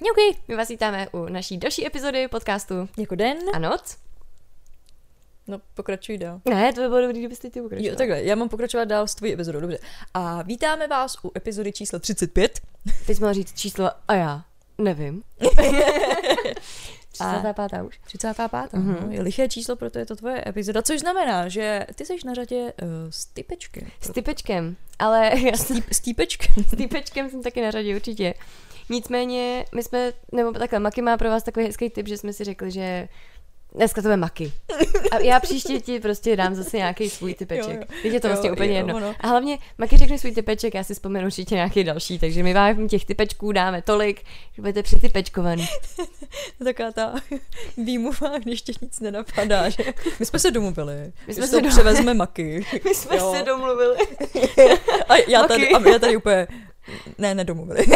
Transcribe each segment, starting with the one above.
Mňauky. My vás vítáme u naší další epizody podcastu Jako den. a noc. No, pokračuj dál. Ne, to by bylo dobrý, kdybyste ty pokračovali. Jo, takhle, já mám pokračovat dál s tvojí epizodou, dobře. A vítáme vás u epizody číslo 35. Teď jsme říct číslo a já nevím. 35. už. 35. Mm-hmm. Je liché číslo, proto je to tvoje epizoda, což znamená, že ty jsi na řadě uh, s typečkem. S typečkem, ale já jsem, s týpečkem. s typečkem jsem taky na řadě určitě. Nicméně, my jsme, nebo takhle, Maki má pro vás takový hezký tip, že jsme si řekli, že dneska to bude Maki. A já příště ti prostě dám zase nějaký svůj typeček. Jo, jo. Je to Jo, vlastně úplně jo, jedno. ono. A hlavně Maki řekne svůj typeček, já si vzpomenu určitě nějaký další, takže my vám těch typečků dáme tolik, že budete přitypečkovaný. Taková ta výmluva, když tě nic nenapadá, že? My jsme se domluvili. My jsme se to dom- převezme maky. My jsme Jo. se domluvili. A já tady, Maky. a já tady úplně, ne, nedomluvili.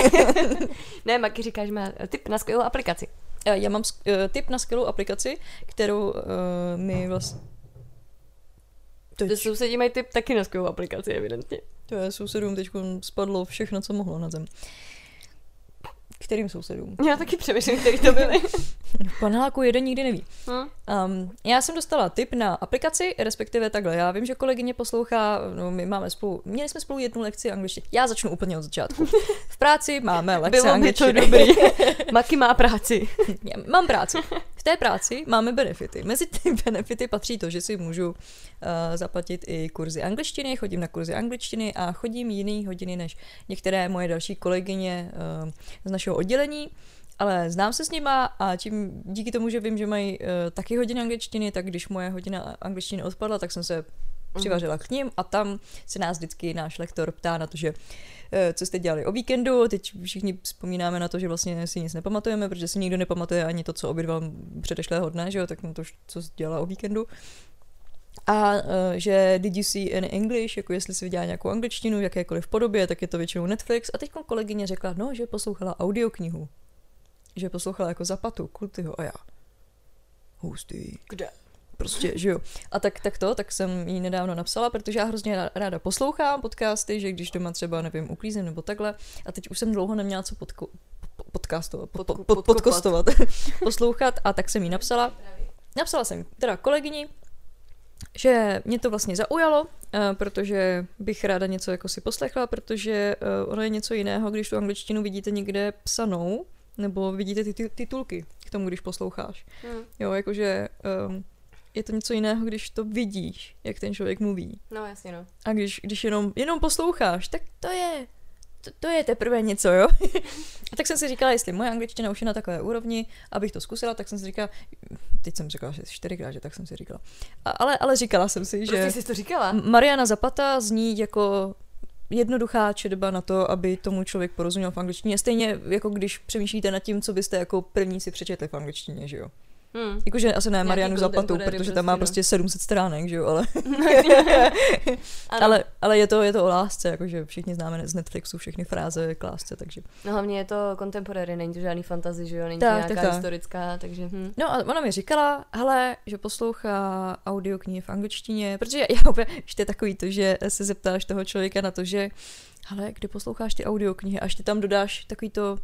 Ne, Maki říká, že má tip na skvělou aplikaci. Já já mám eh, tip na skvělou aplikaci, kterou uh, mi vlastně... Teď, To sousedí mají tip taky na skvělou aplikaci, evidentně. to je sousedům teď spadlo všechno, co mohlo na zem. Kterým sousedům? Já taky přemýšlím, který to byly. V paneláku jeden nikdy neví. Hm? Um, já jsem dostala tip na aplikaci, respektive takhle. Já vím, že kolegyně poslouchá, no my máme spolu, měli jsme spolu jednu lekci angličtiny. Já začnu úplně od začátku. V práci máme lekce Bylo by to angličtiny. dobrý. Maki má práci. Já mám práci. V té práci máme benefity. Mezi ty benefity patří to, že si můžu uh, zaplatit i kurzy angličtiny, chodím na kurzy angličtiny a chodím jiný hodiny než některé moje další kolegyně uh, z našeho oddělení. Ale znám se s nima a tím, díky tomu, že vím, že mají uh, taky hodiny angličtiny, tak když moje hodina angličtiny odpadla, tak jsem se přivařila k ním a tam se nás vždycky náš lektor ptá na to, že eh, co jste dělali o víkendu, teď všichni vzpomínáme na to, že vlastně si nic nepamatujeme, protože si nikdo nepamatuje ani to, co obědval předešlého dne, že jo, tak to, co dělala o víkendu. A uh, že did you see any English, jako jestli si viděla nějakou angličtinu v jakékoliv podobě, tak je to většinou Netflix. A teď kolegyně řekla, no, že poslouchala audioknihu. Že poslouchala jako Zapatu, Kultyho a já. Hustý Kde? prostě, že jo. A tak, tak to, tak jsem jí nedávno napsala, protože já hrozně rá- ráda poslouchám podcasty, že když doma třeba, nevím, uklízím nebo takhle, a teď už jsem dlouho neměla co podko- po- podcastovat, pod, pod, pod, podkopat. podcastovat, poslouchat a tak jsem jí napsala. Napsala jsem teda kolegyni, že mě to vlastně zaujalo, eh, protože bych ráda něco jako si poslechla, protože eh, ono je něco jiného, když tu angličtinu vidíte někde psanou, nebo vidíte ty, ty titulky k tomu, když posloucháš. Hm. Jo, jakože um, je to něco jiného, když to vidíš, jak ten člověk mluví. No jasně no. A když, když jenom, jenom posloucháš, tak to je, to, to je teprve něco, jo? a tak jsem si říkala, jestli moje angličtina už je na takové úrovni, abych to zkusila, tak jsem si říkala, teď jsem říkala, že čtyřikrát, že tak jsem si říkala. A, ale, ale říkala jsem si, Prostě že jsi to říkala. Mariana Zapata zní jako jednoduchá četba na to, aby tomu člověk porozuměl v angličtině. Stejně jako když přemýšlíte nad tím, co byste jako první si přečetli v angličtině, že jo? Hm. Jakože asi ne Marianu Zapatu, protože tam má prostě, prostě 700 stránek, že jo, ale, ale, ale je, to, je to o lásce, jakože všichni známe z Netflixu všechny fráze k lásce, takže. No hlavně je to contemporary, není to žádný fantasy, že jo, není Tak, to tak, nějaká tak. historická, takže hm. No a ona mi říkala, hele, že poslouchá audioknihy v angličtině, protože já úplně, že to je takový to, že se zeptáš toho člověka na to, že hele, kde posloucháš ty audioknihy, až ty tam dodáš takový to,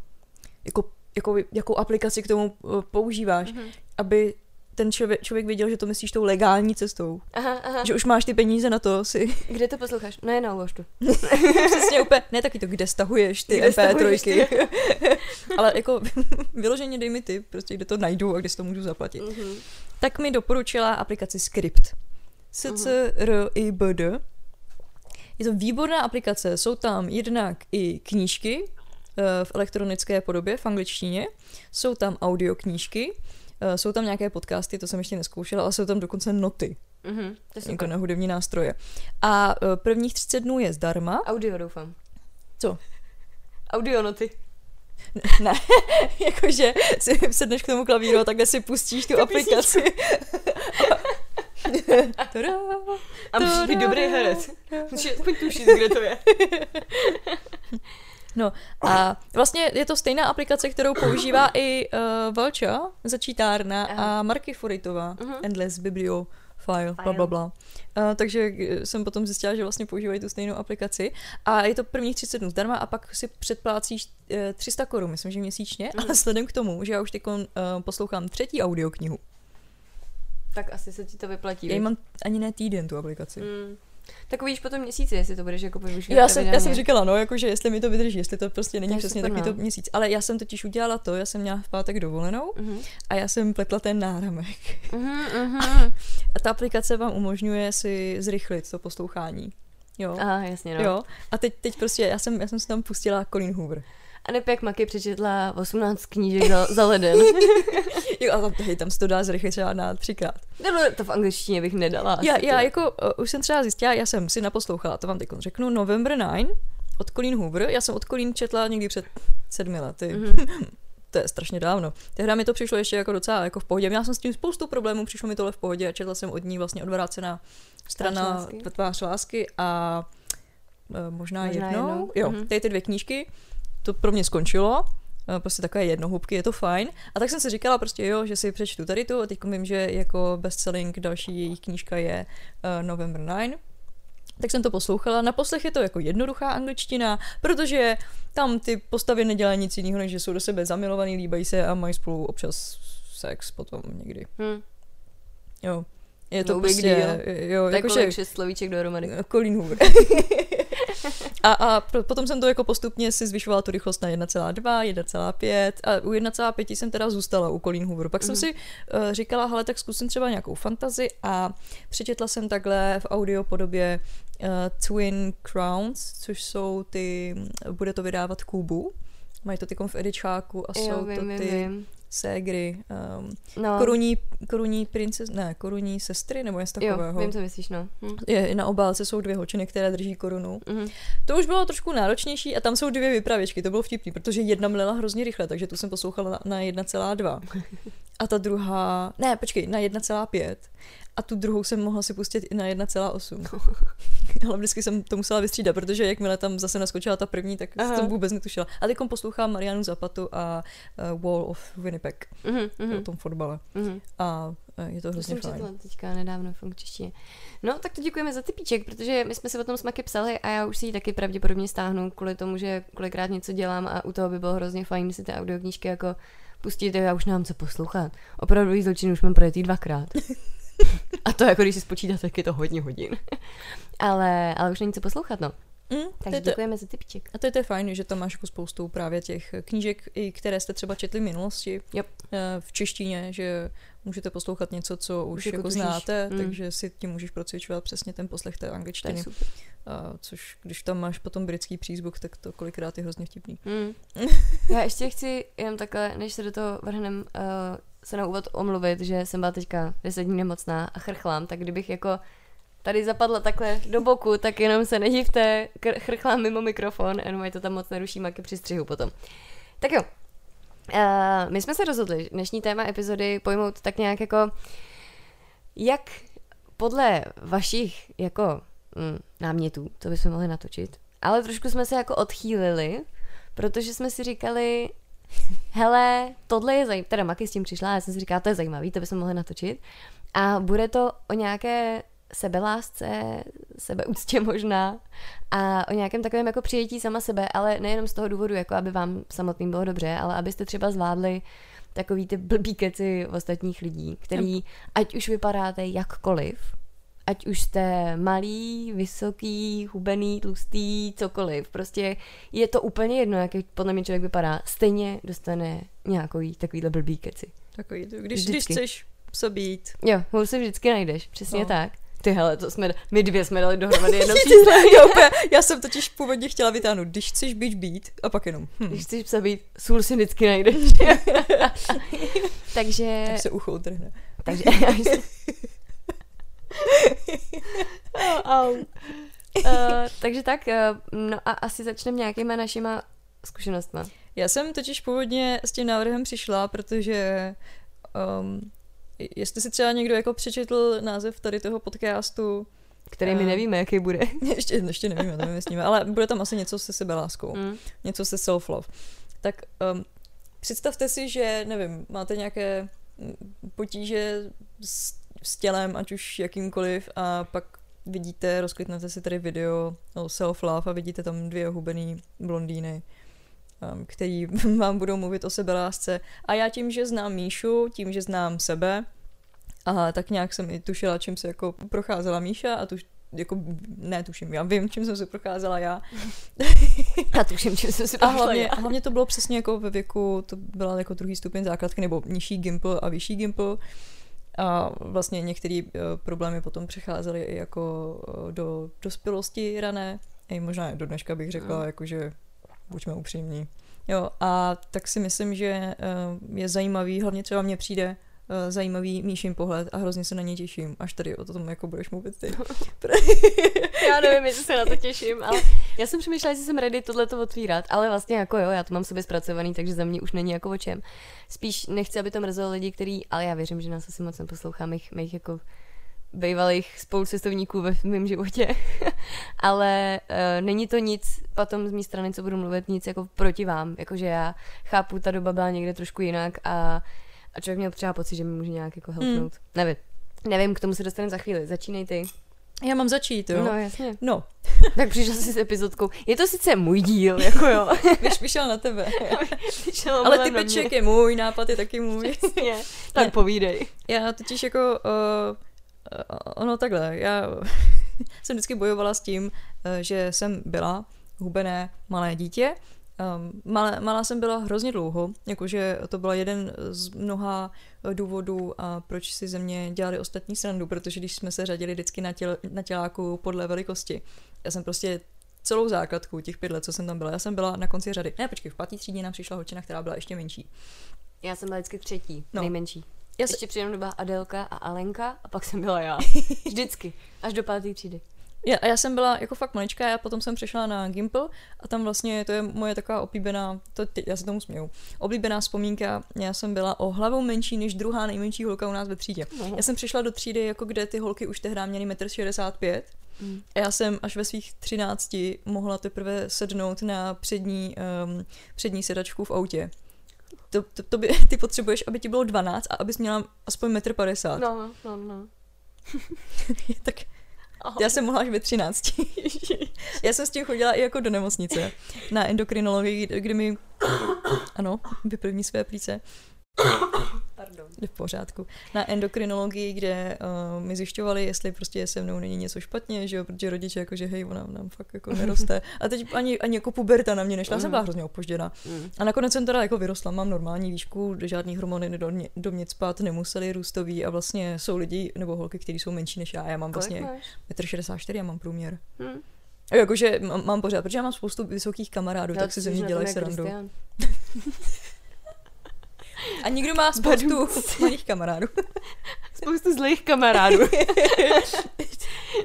jako, jako, jakou aplikaci k tomu eh, používáš, Mhm. Aby ten člověk, člověk věděl, že to myslíš tou legální cestou. Aha, aha. Že už máš ty peníze na to si Kde to posloucháš? Ne, na Ložtu. Přesně úplně, ne taky to, kde stahuješ ty Kde MP3. stahuješ Ale jako vyloženě dej mi ty, prostě kde to najdu a kde si to můžu zaplatit. Mhm. Tak mi doporučila aplikaci Script. S-C-R-I-B-D. Je to výborná aplikace, jsou tam jednak i knížky eh, v elektronické podobě, v angličtině, jsou tam audioknížky, eh, jsou tam nějaké podcasty, to jsem ještě neskoušela, ale jsou tam dokonce noty, Mhm. To je jako na hudební nástroje. A eh, prvních 30 dnů je zdarma. Audio doufám. Co? Audio noty. Ne, jakože si sedneš k tomu klavíru a takhle si pustíš tu aplikaci. Tada. A musíš být dobrý herec. Musíš aspoň tušit, kde to je. No a vlastně je to stejná aplikace, kterou používá i uh, Valča, začítárna Aha. a Marky Furitová, Mhm. Endless Biblio file, bla, bla, bla. Uh, takže eh, jsem potom zjistila, že vlastně používají tu stejnou aplikaci a je to prvních 30 dnů zdarma a pak si předplácíš uh, 300 korun, myslím, že měsíčně mm. a vzhledem k tomu, že já už teď uh, poslouchám třetí audioknihu. Tak asi se ti to vyplatí. Já mám ani ne týden tu aplikaci. Mm. Tak uvidíš potom měsíci, jestli to budeš jako využívat. Já jsem, já jsem říkala, no, jakože jestli mi to vydrží, jestli to prostě není to přesně takový no. to měsíc. Ale já jsem totiž udělala to, já jsem měla v pátek dovolenou uh-huh. a já jsem pletla ten náramek. Uh-huh, uh-huh. A ta aplikace vám umožňuje si zrychlit to poslouchání. Jo. Aha, jasně, no. Jo. A teď, teď prostě, já jsem, já jsem si tam pustila Colin Hoover. A ne jak Maky přečetla 18 knížek za, za leden. jo, a tam, hej, tam se to dá zrychlit třeba na třikrát. No, no, to v angličtině bych nedala. Já, já jako, uh, už jsem třeba zjistila, já jsem si naposlouchala, to vám teď řeknu, November 9 od Colleen Hoover. Já jsem od Colleen četla někdy před sedmi lety. Mm-hmm. to je strašně dávno. Tehdy mi to přišlo ještě jako docela jako v pohodě. Měla jsem s tím spoustu problémů, přišlo mi tohle v pohodě a četla jsem od ní vlastně odvrácená strana tvář lásky a uh, možná, možná jednou. jednou. Jo, mm-hmm. tady ty dvě knížky to pro mě skončilo, eh, prostě takové jednohubky, je to fajn. A tak jsem si říkala prostě jo, že si přečtu tady tu a teď vím, že jako bestselling další jejich knížka je uh, November 9. Tak jsem to poslouchala. Na poslech je to jako jednoduchá angličtina, protože tam ty postavy nedělají nic jiného, než že jsou do sebe zamilovaný, líbají se a mají spolu občas sex potom někdy. Hmm. Jo. Je to no, prostě, jo, tak jakože, šest slovíček dohromady. Colin Hoover. a, a potom jsem to jako postupně si zvyšovala tu rychlost na 1,2, 1,5 a u 1,5 jsem teda zůstala u Colin Hooveru. Pak mm. jsem mhm. si uh, říkala, hele, tak zkusím třeba nějakou fantazi a přečetla jsem takhle v audio podobě uh, Twin Crowns, což jsou ty, bude to vydávat Kubu. Mají to tykom v edičáku a jo, jsou vím, to ty... Vím ségry, um, no. korunní, korunní princes, ne, korunní sestry, nebo něco takového. Jo, vím, co myslíš, no. Hm. Je, na obálce jsou dvě holčiny, které drží korunu. Mm-hmm. To už bylo trošku náročnější a tam jsou dvě vypravěčky, to bylo vtipný, protože jedna mlela hrozně rychle, takže tu jsem poslouchala na, na 1,2. A ta druhá, ne, počkej, na 1,5 a tu druhou jsem mohla si pustit i na 1,8. Ale vždycky jsem to musela vystřídat, protože jakmile tam zase naskočila ta první, tak Aha. jsem vůbec netušila. A teď poslouchám Marianu Zapatu a uh, Wall of Winnipeg mm-hmm. o tom fotbale. Mm-hmm. A uh, je to hrozně to jsem teďka nedávno v angličtině. No, tak to děkujeme za typíček, protože my jsme si o tom s Maky psali a já už si ji taky pravděpodobně stáhnu kvůli tomu, že kolikrát něco dělám a u toho by bylo hrozně fajn si ty audioknížky jako pustit, já už nemám co poslouchat. Opravdu zločin už mám projetý dvakrát. A to jako když si spočítat, tak je to hodně hodin. ale, ale už není co poslouchat, no. Mm, Takže to, děkujeme za typček. A to je to fajn, že tam máš jako spoustu právě těch knížek, i které jste třeba četli v minulosti yep. Eh, v češtině, že můžete poslouchat něco, co už jako, jako znáte, mm. takže si tím můžeš procvičovat přesně ten poslech té angličtiny. A, což když tam máš potom britský přízvuk, tak to kolikrát je hrozně vtipný. Mm. Já ještě chci jenom takhle, než se do toho vrhnem, uh, se na úvod omluvit, že jsem byla teďka 10 dní nemocná a chrchlám, tak kdybych jako tady zapadla takhle do boku, tak jenom se nedivte, chrchlám mimo mikrofon, jenom to tam moc neruší maky při střihu potom. Tak jo, uh, my jsme se rozhodli dnešní téma epizody pojmout tak nějak jako, jak podle vašich jako mm, námětů, to bychom mohli natočit, ale trošku jsme se jako odchýlili, protože jsme si říkali, hele, tohle je zajímavé, teda Maky s tím přišla, já jsem si říkala, to je zajímavý, to bychom mohli natočit. A bude to o nějaké sebelásce, sebeúctě možná a o nějakém takovém jako přijetí sama sebe, ale nejenom z toho důvodu, jako aby vám samotným bylo dobře, ale abyste třeba zvládli takový ty blbý keci ostatních lidí, který, ať už vypadáte jakkoliv, ať už jste malý, vysoký, hubený, tlustý, cokoliv. Prostě je to úplně jedno, jak podle mě člověk vypadá. Stejně dostane nějaký takovýhle blbý keci. Takový, když, když chceš se být. Jo, hůl se vždycky najdeš, přesně no. tak. Ty hele, to jsme, my dvě jsme dali dohromady jedno číslo. já, úplně, já jsem totiž původně chtěla vytáhnout, když chceš být být, a pak jenom. Hm. Když chceš psa být, sůl si vždycky najdeš. takže... Tak se ucho utrhne. Takže... oh. Uh, takže tak, uh, no a asi začneme nějakýma našima zkušenostma. Já jsem totiž původně s tím návrhem přišla, protože um, jestli si třeba někdo jako přečetl název tady toho podcastu, který my nevíme, jaký bude. ještě, ještě nevíme, to vymyslíme, ale bude tam asi něco se sebeláskou, mm. něco se self-love. Tak um, představte si, že, nevím, máte nějaké potíže s s tělem, ať už jakýmkoliv a pak vidíte, rozkliknete si tady video o self-love a vidíte tam dvě hubený blondýny, um, který vám budou mluvit o sebelásce. A já tím, že znám Míšu, tím, že znám sebe, a tak nějak jsem i tušila, čím se jako procházela Míša a tuž, jako, ne tuším, já vím, čím jsem se procházela já. a tuším, čím jsem se a hlavně, a hlavně to bylo přesně jako ve věku, to byla jako druhý stupeň základky, nebo nižší gimpl a vyšší gimpl. A vlastně některé uh, problémy potom přecházely i jako uh, do dospělosti rané, i možná do dneška bych řekla, mm. jakože buďme upřímní. Jo, a tak si myslím, že uh, je zajímavý, hlavně třeba mně přijde zajímavý Míšin pohled a hrozně se na ně těším, až tady o tom jako budeš mluvit ty. já nevím, jestli se na to těším, ale já jsem přemýšlela, jestli jsem ready tohleto otvírat, ale vlastně jako jo, já to mám sobě zpracovaný, takže za mě už není jako o čem. Spíš nechci, aby to mrzelo lidi, který, ale já věřím, že nás asi moc neposlouchá mých, mých jako bývalých spolucestovníků ve mém životě. Ale uh, není to nic potom z mé strany, co budu mluvit, nic jako proti vám. Jakože já chápu, ta doba byla někde trošku jinak a, a člověk měl třeba pocit, že mi může nějak jako helpnout. Mm. Nevím. Nevím, k tomu se dostaneme za chvíli. Začínej ty. Já mám začít, jo? No, jasně. No. tak přišel jsi s epizodkou. Je to sice můj díl, jako jo. Víš, vyšel na tebe. vyšel Ale ty peček je můj, nápad je taky můj. Tak ne. povídej. Já totiž jako... Uh, ono takhle, já jsem vždycky bojovala s tím, eh, že jsem byla hubené malé dítě. Um, malá, malá jsem byla hrozně dlouho, jakože to byl jeden z mnoha důvodů, a proč si ze mě dělali ostatní srandu, protože když jsme se řadili vždycky na, těl, na těláku podle velikosti, já jsem prostě celou základku, těch pět let, co jsem tam byla, já jsem byla na konci řady. Ne, počkej, v pátý třídě nám přišla holčina, která byla ještě menší. Já jsem byla vždycky třetí, no. nejmenší. Já se... Ještě předem byla Adelka a Alenka a pak jsem byla já. Vždycky. Až do páté třídy. Já, já jsem byla jako fakt maličká, já potom jsem přešla na Gimple a tam vlastně to je moje taková oblíbená, to, já se tomu směju, oblíbená vzpomínka, já jsem byla o hlavu menší než druhá nejmenší holka u nás ve třídě. Uh-huh. Já jsem přišla do třídy, jako kde ty holky už tehdy měly 1,65 m Mm. A já jsem až ve svých třinácti mohla teprve sednout na přední, um, přední sedačku v autě to, to, to by, ty potřebuješ, aby ti bylo 12 a abys měla aspoň 1,50 m. No, no, no. tak Já jsem mohla až ve 13. já jsem s tím chodila i jako do nemocnice na endokrinologii, kde mi, ano, vyplní své plíce. V pořádku. Na endokrinologii, kde uh, mi zjišťovali, jestli prostě se mnou není něco špatně, že jo, protože rodiče jako, že hej, ona nám fakt jako neroste. A teď ani, ani jako puberta na mě nešla, mm. jsem byla hrozně opožděna. Mm. A nakonec jsem teda jako vyrostla, mám normální výšku, žádný hormony do, mě, do mě spát nemuseli růstový a vlastně jsou lidi nebo holky, kteří jsou menší než já. Já mám vlastně 1,64 já mám průměr. Mm. Jakože mám, mám pořád, protože já mám spoustu vysokých kamarádů, no, tak si ze mě dělají srandu. A někdo má spoustu malých kamarádů. spoustu zlých kamarádů.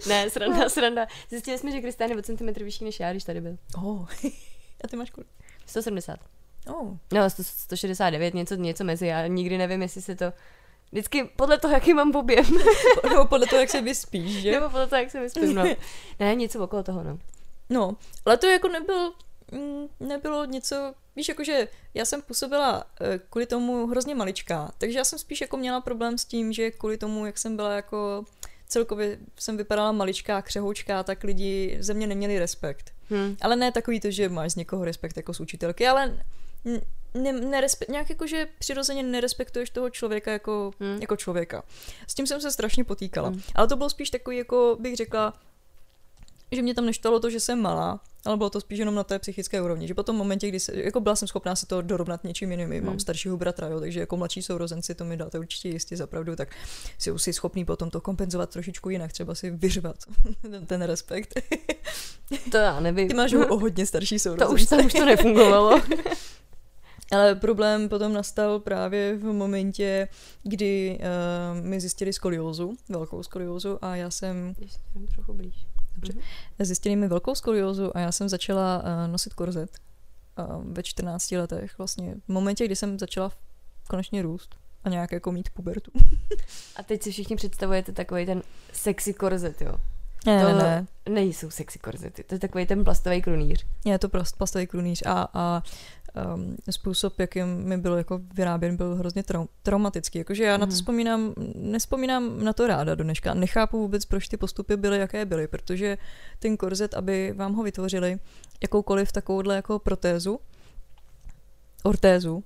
ne, sranda, sranda. Zjistili jsme, že Kristán je o centimetr vyšší než já, když tady byl. Oh. A ty máš kolik? 170. Oh. No, 100, 169, něco, něco mezi. Já nikdy nevím, jestli se to... Vždycky podle toho, jaký mám objem. Nebo podle toho, jak se vyspíš, že? Nebo podle toho, jak se vyspím, no. Ne, něco okolo toho, no. No, ale to jako nebyl, nebylo něco Víš, jakože já jsem působila eh, kvůli tomu hrozně maličká, takže já jsem spíš jako měla problém s tím, že kvůli tomu, jak jsem byla jako celkově jsem vypadala maličká, křehoučká, tak lidi ze mě neměli respekt. Hmm. Ale ne takový to, že máš z někoho respekt jako z učitelky, ale ne, nerespekt, nějak jako, že přirozeně nerespektuješ toho člověka jako, hmm. jako člověka. S tím jsem se strašně potýkala. Hmm. Ale to bylo spíš takový, jako bych řekla, že mě tam neštalo to, že jsem malá, ale bylo to spíš jenom na té psychické úrovni, že po tom momentě, kdy se, jako byla jsem schopná se to dorovnat něčím jiným, hmm. mám staršího bratra, jo, takže jako mladší sourozenci to mi dáte určitě jistě zapravdu, tak si si schopný potom to kompenzovat trošičku jinak, třeba si vyřvat ten, ten respekt. to já nevím. Ty máš o hodně starší sourozence. To už, tam už to nefungovalo. Ale problém potom nastal právě v momentě, kdy uh, mi zjistili skoliózu, velkou skoliózu a já jsem... Ještě trochu blíž. Dobře. Mm-hmm. Zjistili mi velkou skoliózu a já jsem začala uh, nosit korzet uh, ve 14 letech vlastně. V momentě, kdy jsem začala konečně růst a nějak jako mít pubertu. a teď si všichni představujete takový ten sexy korzet, jo? Ne, to ne, nejsou sexy korzety, to je takový ten plastový krunýř. Je to prost plastový krunýř a, a um, způsob, jakým mi bylo jako vyráběn, byl hrozně trau- traumatický. Jakože já mm. na to Mhm. vzpomínám, nespomínám na to ráda do dneška. Nechápu vůbec, proč ty postupy byly, jaké byly, protože ten korzet, aby vám ho vytvořili, jakoukoliv takovouhle jako protézu, ortézu,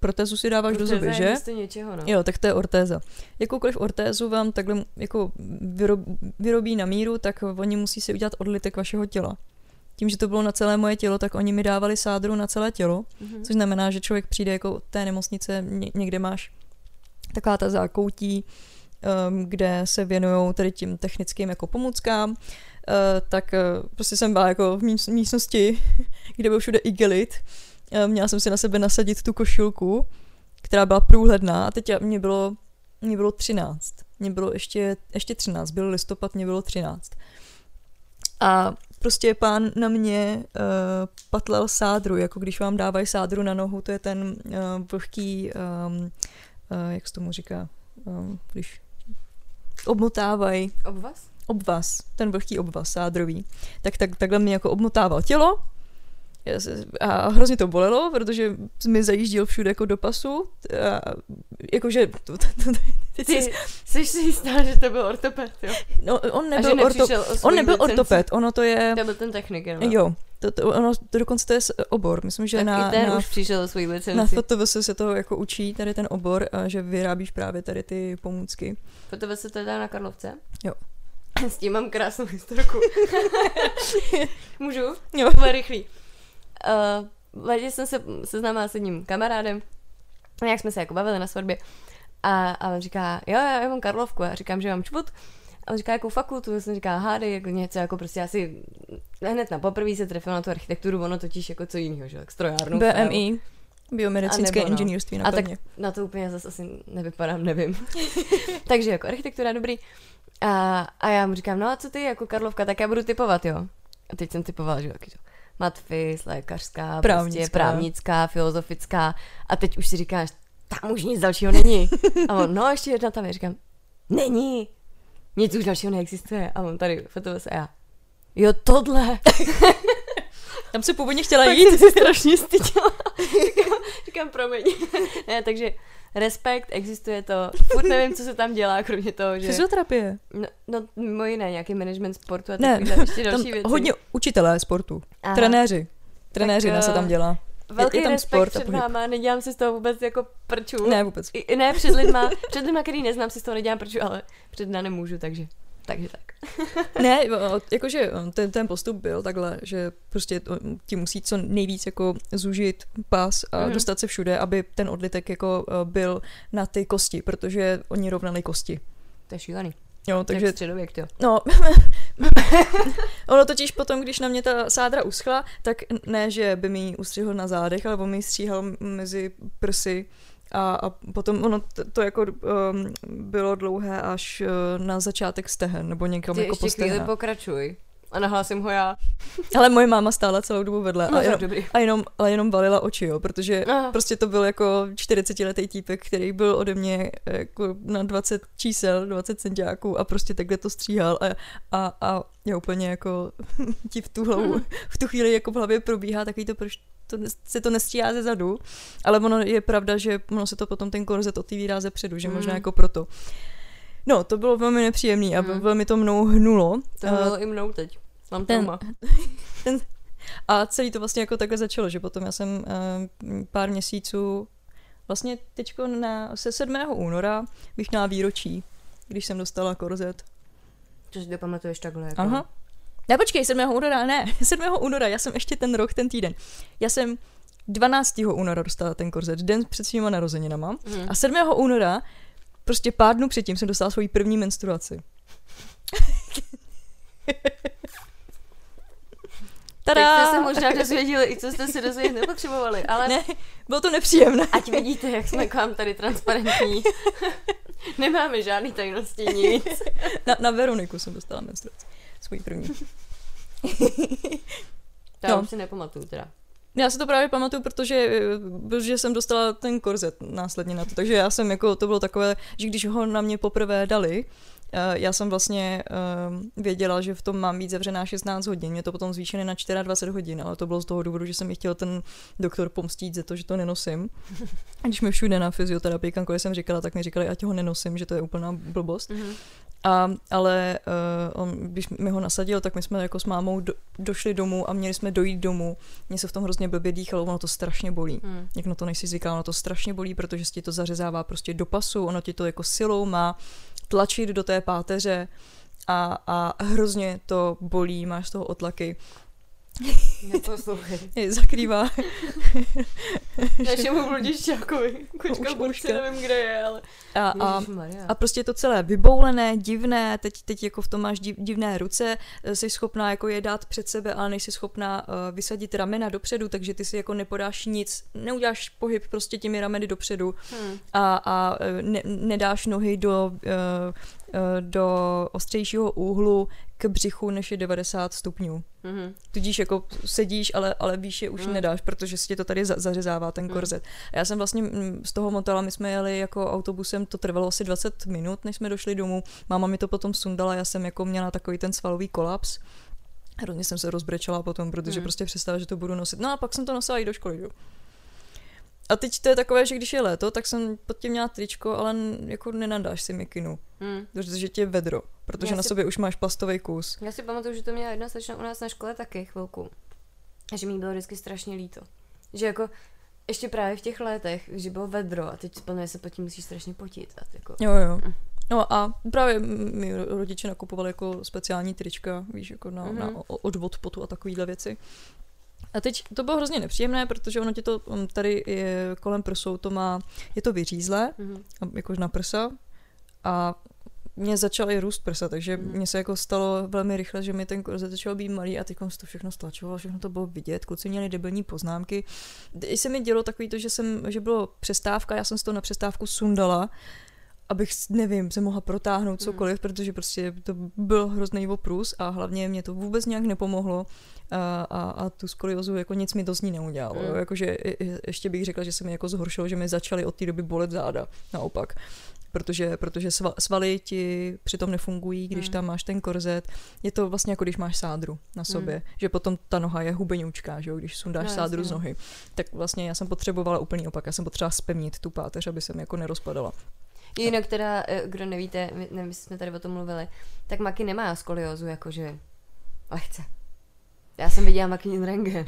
protézu si dáváš do zuby, že? Něčeho, no. Jo, tak to je ortéza. Jakoukoliv ortézu vám takhle jako vyrob, vyrobí na míru, tak oni musí si udělat odlitek vašeho těla. Tím, že to bylo na celé moje tělo, tak oni mi dávali sádru na celé tělo, Mhm. což znamená, že člověk přijde jako od té nemocnice, ně, někde máš taková ta zákoutí, um, kde se věnují tady tím technickým jako pomůckám, uh, tak uh, prostě jsem byla jako v míst, místnosti, kde byl všude igelit. Uh, měla jsem si na sebe nasadit tu košilku, která byla průhledná a teď mě bylo, mě bylo 13. Mě bylo ještě, ještě 13, byl listopad, mě bylo 13. A prostě pán na mě uh, patlal sádru, jako když vám dávají sádru na nohu, to je ten uh, vlhký, um, uh, jak se tomu říká, um, když obmotávají Obvaz? obvaz, ten vlhký obvaz sádrový, tak, tak takhle mi jako obmotával tělo a hrozně to bolelo, protože mi zajížděl všude jako do pasu, a, jakože, to, to, to, teď Ty se- jsi si jistá, že to byl ortoped, jo? no, on nebyl, orto, on nebyl licenci. ortoped, ono to je, To byl ten technik, jenom. jo, to, to, ono, to dokonce to je obor, myslím, že Tak na, i ten na už přišel o svoji na licenci. FTVS se to jako učí, tady ten obor, a že vyrábíš právě tady ty pomůcky. Potom se to dá na Karlovce? Jo. S tím mám krásnou historku. Můžu? Jo. Bude rychlý. Uh, jsem se seznámila s jedním kamarádem, nějak jsme se jako bavili na svatbě a, a on říká, jo, já, já mám Karlovku a říkám, že mám čput. A on říká, jakou fakultu, já jsem říká, hádej, jako něco, jako prostě asi hned na poprvé se trefil na tu architekturu, ono totiž jako co jiného, že, jak strojárnu. BMI, biomedicínské A nebo no. inženýrství A na tak na to úplně zase asi nevypadám, nevím. Takže jako architektura dobrý. A, a já mu říkám, no a co ty jako Karlovka, tak já budu typovat, jo. A teď jsem typovala, že jo, taky to. Matfis, lékařská, právnická. Právnická. prostě právnická, filozofická. A teď už si říkáš, tam už nic dalšího není. A on, no ještě jedna tam je. Říkám, není. Nic už dalšího neexistuje. A on tady fotové se a já. Jo, tohle. Tam se původně chtěla Tak jít. se strašně styděla. říkám, říkám, promiň. ne, takže respekt, existuje to. Furt nevím, co se tam dělá, kromě toho, že... Fyzioterapie. No, no mimo jiné, nějaký management sportu a Ne, ještě Tam další věci. hodně učitelé sportu. Aha. Trenéři. Trenéřina Tak, se eh, tam dělá. Velký je tam respekt sport a před váma, nedělám si z toho vůbec jako prču. Ne, vůbec. I, i ne před lidma, před lidma, který neznám, si z toho nedělám prču, ale před dna nemůžu, takže, takže tak. Ne, jakože ten, ten postup byl takhle, že prostě ti musí co nejvíc jako zúžit pas a Mhm. dostat se všude, aby ten odlitek jako byl na ty kosti, protože oni rovnali kosti. To je šílený. Jo, Takže takže středověk, jo. No, ono totiž potom, když na mě ta sádra uschla, tak ne, že by mi ji ustřihl na zádech, ale on mi stříhal mezi prsy a, a potom ono to, to jako um, bylo dlouhé až uh, na začátek stehen, nebo někam Ty jako po ještě chvíli stehna. pokračuj. A nahlásím ho já. Ale moje máma stála celou dobu vedle No, a, jenom, dobrý. a jenom, ale jenom valila oči, jo, protože Aha. prostě to byl jako 40-letý týpek, který byl ode mě jako na 20 čísel, 20 centiáků a prostě takhle to stříhal a, a, a já úplně jako ti v tu hlavu, v tu chvíli jako v hlavě probíhá takový to, proč to, se to nestříhá ze zadu, ale ono je pravda, že ono se to potom ten korzet otevírá ze předu, že možná Mm. jako proto. No, to bylo velmi nepříjemný a Mm. velmi to mnou hnulo. To bylo i mnou teď. Mám ten- trauma. A celý to vlastně jako takhle začalo, že potom já jsem uh, pár měsíců, vlastně teďko na, se 7. února bych měla výročí, když jsem dostala korzet. Co si to pamatuješ takhle? Jako? Aha. Ne, počkej, 7. února, ne, 7. února, já jsem ještě ten rok, ten týden. Já jsem 12. února dostala ten korzet, den před svýma narozeninama. Mhm. A 7. února, prostě pár dnů předtím, jsem dostala svoji první menstruaci. Tada! jste se možná dozvěděli, i co jste si dozvědět nepotřebovali, ale Ne, bylo to nepříjemné. ať vidíte, jak jsme k vám tady transparentní. Nemáme žádný tajnosti, nic. Na, na Veroniku jsem dostala menstruaci. Svůj první. To já No. už si nepamatuju teda. Já si to právě pamatuju, protože, eh, protože jsem dostala ten korzet následně na to. Takže já jsem jako, to bylo takové, že když ho na mě poprvé dali, Uh, já jsem vlastně uh, věděla, že v tom mám být zavřená 16 hodin, mě to potom zvýšené na 24 hodin, ale to bylo z toho důvodu, že jsem mi chtěl ten doktor pomstít za to, že to nenosím. A když mi všude na fyzioterapii, kamkoliv jsem říkala, tak mi říkali, ať ho nenosím, že to je úplná blbost. Mm-hmm. A, ale uh, on, když mi ho nasadil, tak my jsme jako s mámou do, došli domů a měli jsme dojít domů. Mně se v tom hrozně blbě dýchalo, ono to strašně bolí. Hmm. Jak na to nejsi zvyklá, ono to strašně bolí, protože ti to zařezává prostě do pasu, ono ti to jako silou má tlačit do té páteře a, a hrozně to bolí, máš z toho otlaky. Neposlouchej. Zakrývá. Našemu bludišťákovi. Kočka burčka, nevím, kde je, ale... A, a, a prostě je to celé vyboulené, divné, teď, teď jako v tom máš div, divné ruce, eh, jsi schopná jako je dát před sebe, ale nejsi schopná uh, vysadit ramena dopředu, takže ty si jako nepodáš nic, neuděláš pohyb prostě těmi rameny dopředu hmm. a, a eh, ne, nedáš nohy do, uh, do ostřejšího úhlu k břichu, než je 90 stupňů. Mm-hmm. Tudíž jako sedíš, ale, ale výše už mm. nedáš, protože si tě to tady za, zařezává ten mm. korzet. A já jsem vlastně mm, z toho motela, my jsme jeli jako autobusem, to trvalo asi 20 minut, než jsme došli domů. Máma mi to potom sundala, já jsem jako měla takový ten svalový kolaps. Hrozně jsem se rozbrečela potom, protože mm. prostě přestala, že to budu nosit. No a pak jsem to nosila i do školy, jo. A teď to je takové, že když je léto, tak jsem pod tím měla tričko, ale jako nenadáš si mikinu, hmm. protože tě je vedro, protože já na si... sobě už máš plastový kus. Já si pamatuju, že to měla jedna slečna u nás na škole taky chvilku. A že mi bylo vždycky strašně líto. Že jako ještě právě v těch letech, že bylo vedro a teď plně se pod tím musíš strašně potit. A jako... Jo, jo. Hm. No a právě mi rodiče nakupovali jako speciální trička, víš, jako na, mm-hmm. na odvod potu a takovéhle věci. A teď to bylo hrozně nepříjemné, protože ono ti to um, tady je, kolem prsou to má, je to vyřízlé, mm-hmm. jakož na prsa a mě začaly růst prsa, takže mm. mně se jako stalo velmi rychle, že mi ten korzet začal být malý a teď se to všechno stlačovalo, všechno to bylo vidět, kluci měli debilní poznámky. I se mi dělo takový to, že, jsem, že bylo přestávka, já jsem z toho na přestávku sundala, abych, nevím, se mohla protáhnout mm. cokoliv, mm. protože prostě to byl hrozný oprus a hlavně mě to vůbec nějak nepomohlo a, a, a tu skoliozu jako nic mi to z ní neudělalo. Mm. Jakože ještě bych řekla, že se mi jako zhoršilo, že mi začaly od té doby bolet záda, naopak protože, protože svaly ti přitom nefungují, když mm. tam máš ten korzet. Je to vlastně jako když máš sádru na sobě, mm. že potom ta noha je hubeňučká, že jo, když sundáš no, sádru jasně. z nohy. Tak vlastně já jsem potřebovala úplný opak, já jsem potřebovala spevnit tu páteř, aby se mi jako nerozpadala. Jinak teda, eh, kdo nevíte, nevím, jsme tady o tom mluvili, tak Maki nemá skoliozu, jakože lehce. Já jsem viděla Makin rengen.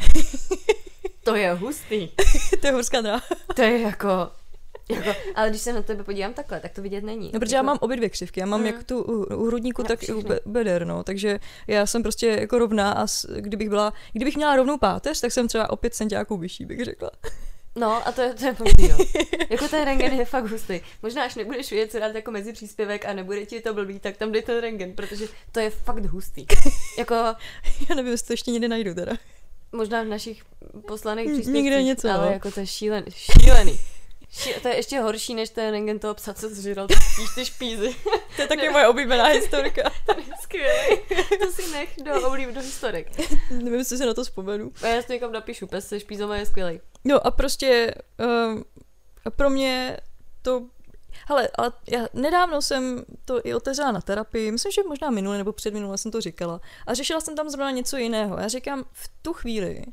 to je hustý. to je horská dráha. to je jako, jako, ale když se na tebe podívám takhle, tak to vidět není. No, protože jako... já mám obě dvě křivky. Já mám mm. jak tu u, hrudníku, tak i u beder, no. Takže já jsem prostě jako rovná a s, kdybych byla, kdybych měla rovnou páteř, tak jsem třeba o pět centiáků vyšší, bych řekla. No a to je, to je blbý, no. jako ten rengen je fakt hustý. Možná až nebudeš vědět, co dát jako mezi příspěvek a nebude ti to blbý, tak tam dej ten rengen, protože to je fakt hustý. jako... Já nevím, jestli to ještě někde najdu teda. Možná v našich poslaných příspěvcích. Někde něco, Ale no. jako to je šílený. šílený. To je ještě horší, než ten rengen toho psa, co zžíral spíš ty špízy. to je taky moje oblíbená historka. to je skvělý. To si nech do oblíb do historek. Nevím, jestli se na to vzpomenu. A já si někam napíšu, pes se špízama je skvělý. No a prostě uh, pro mě to Hele, ale já nedávno jsem to i otevřela na terapii, myslím, že možná minule nebo předminule jsem to říkala. A řešila jsem tam zrovna něco jiného. Já říkám, v tu chvíli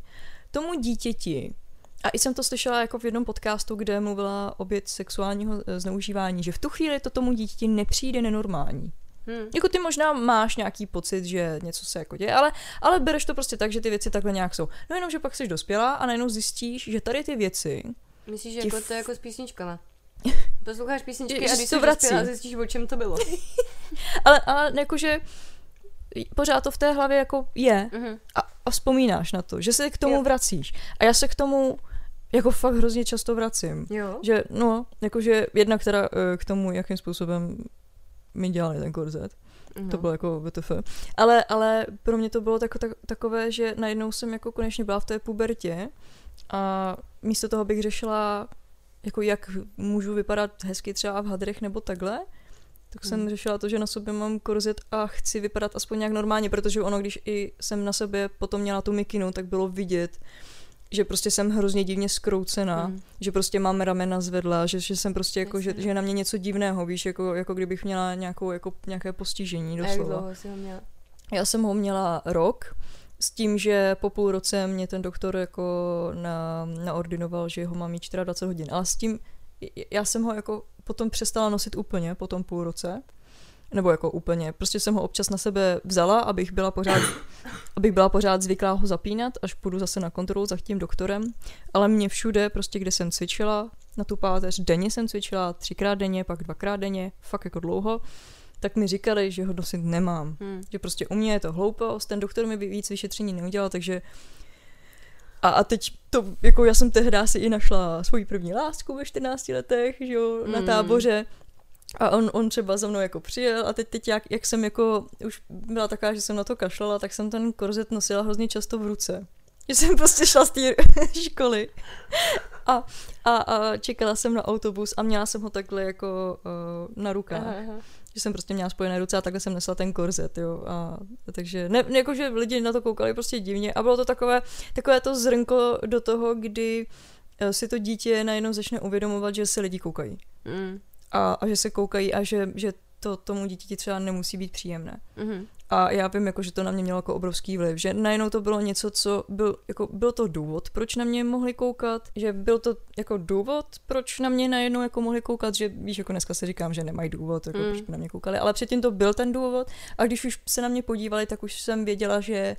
tomu dítěti, a i jsem to slyšela jako v jednom podcastu, kde mluvila oběť sexuálního eh, zneužívání, že v tu chvíli to tomu dítěti nepřijde nenormální. Hmm. Jako ty možná máš nějaký pocit, že něco se jako děje, ale, ale bereš to prostě tak, že ty věci takhle nějak jsou. No jenom, že pak jsi dospělá a najednou zjistíš, že tady ty věci... Myslíš, že jako f... to je jako s písničkama? Posloucháš písničky a když to vrací. a zjistíš, o čem to bylo. ale, ale jakože pořád to v té hlavě jako je uh-huh. a, a vzpomínáš na to, že se k tomu jo. vracíš. A já se k tomu jako fakt hrozně často vracím. Jo. Že, no, jakože jedna, která eh, k tomu, jakým způsobem mi dělali ten korzet. No. To bylo jako WTF. Ale, ale pro mě to bylo tako, tak, takové, že najednou jsem jako konečně byla v té pubertě a místo toho bych řešila, jako jak můžu vypadat hezky třeba v hadrech nebo takhle, tak hmm. jsem řešila to, že na sobě mám korzet a chci vypadat aspoň nějak normálně, protože ono, když i jsem na sobě potom měla tu mikinu, tak bylo vidět, že prostě jsem hrozně divně skroucená, Mm. že prostě mám ramena zvedla, že, že jsem prostě jako, že, Jasně. že na mě něco divného, víš, jako, jako kdybych měla nějakou, jako, nějaké postižení A jak doslova. dlouho ho měla? Já jsem ho měla rok, s tím, že po půl roce mě ten doktor jako na, naordinoval, že ho mám mít 24 hodin. Ale s tím, já jsem ho jako potom přestala nosit úplně po tom půl roce. Nebo jako úplně. Prostě jsem ho občas na sebe vzala, abych byla pořád, abych byla pořád zvyklá ho zapínat, až půjdu zase na kontrolu za tím doktorem. Ale mě všude, prostě kde jsem cvičila, na tu páteř, denně jsem cvičila, třikrát denně, pak dvakrát denně, fakt jako dlouho, tak mi říkali, že ho nosit nemám. Hmm. Že prostě u mě je to hloupost, ten doktor mi víc vyšetření neudělal, takže a, a teď to, jako já jsem tehdy si i našla svoji první lásku ve 14 letech, že jo, na Mm. táboře. A on, on třeba za mnou jako přijel a teď, teď jak, jak jsem jako už byla taková, že jsem na to kašlala, tak jsem ten korzet nosila hrozně často v ruce. Že jsem prostě šla z té školy a, a, a čekala jsem na autobus a měla jsem ho takhle jako uh, na rukách Aha, aha. že jsem prostě měla spojené ruce a takhle jsem nesla ten korzet, jo. A, takže, ne, ne, jakože lidi na to koukali prostě divně a bylo to takové, takové to zrnko do toho, kdy eh, si to dítě najednou začne uvědomovat, že se lidi koukají. Mm. A, a že se koukají a že, že to tomu dítěti třeba nemusí být příjemné. Mhm. A já vím, jako, že to na mě mělo jako obrovský vliv, že najednou to bylo něco, co byl, jako, byl to důvod, proč na mě mohli koukat, že byl to jako důvod, proč na mě najednou jako mohli koukat, že víš, jako dneska si říkám, že nemají důvod, jako, Mm. proč by na mě koukali, ale předtím to byl ten důvod a když už se na mě podívali, tak už jsem věděla, že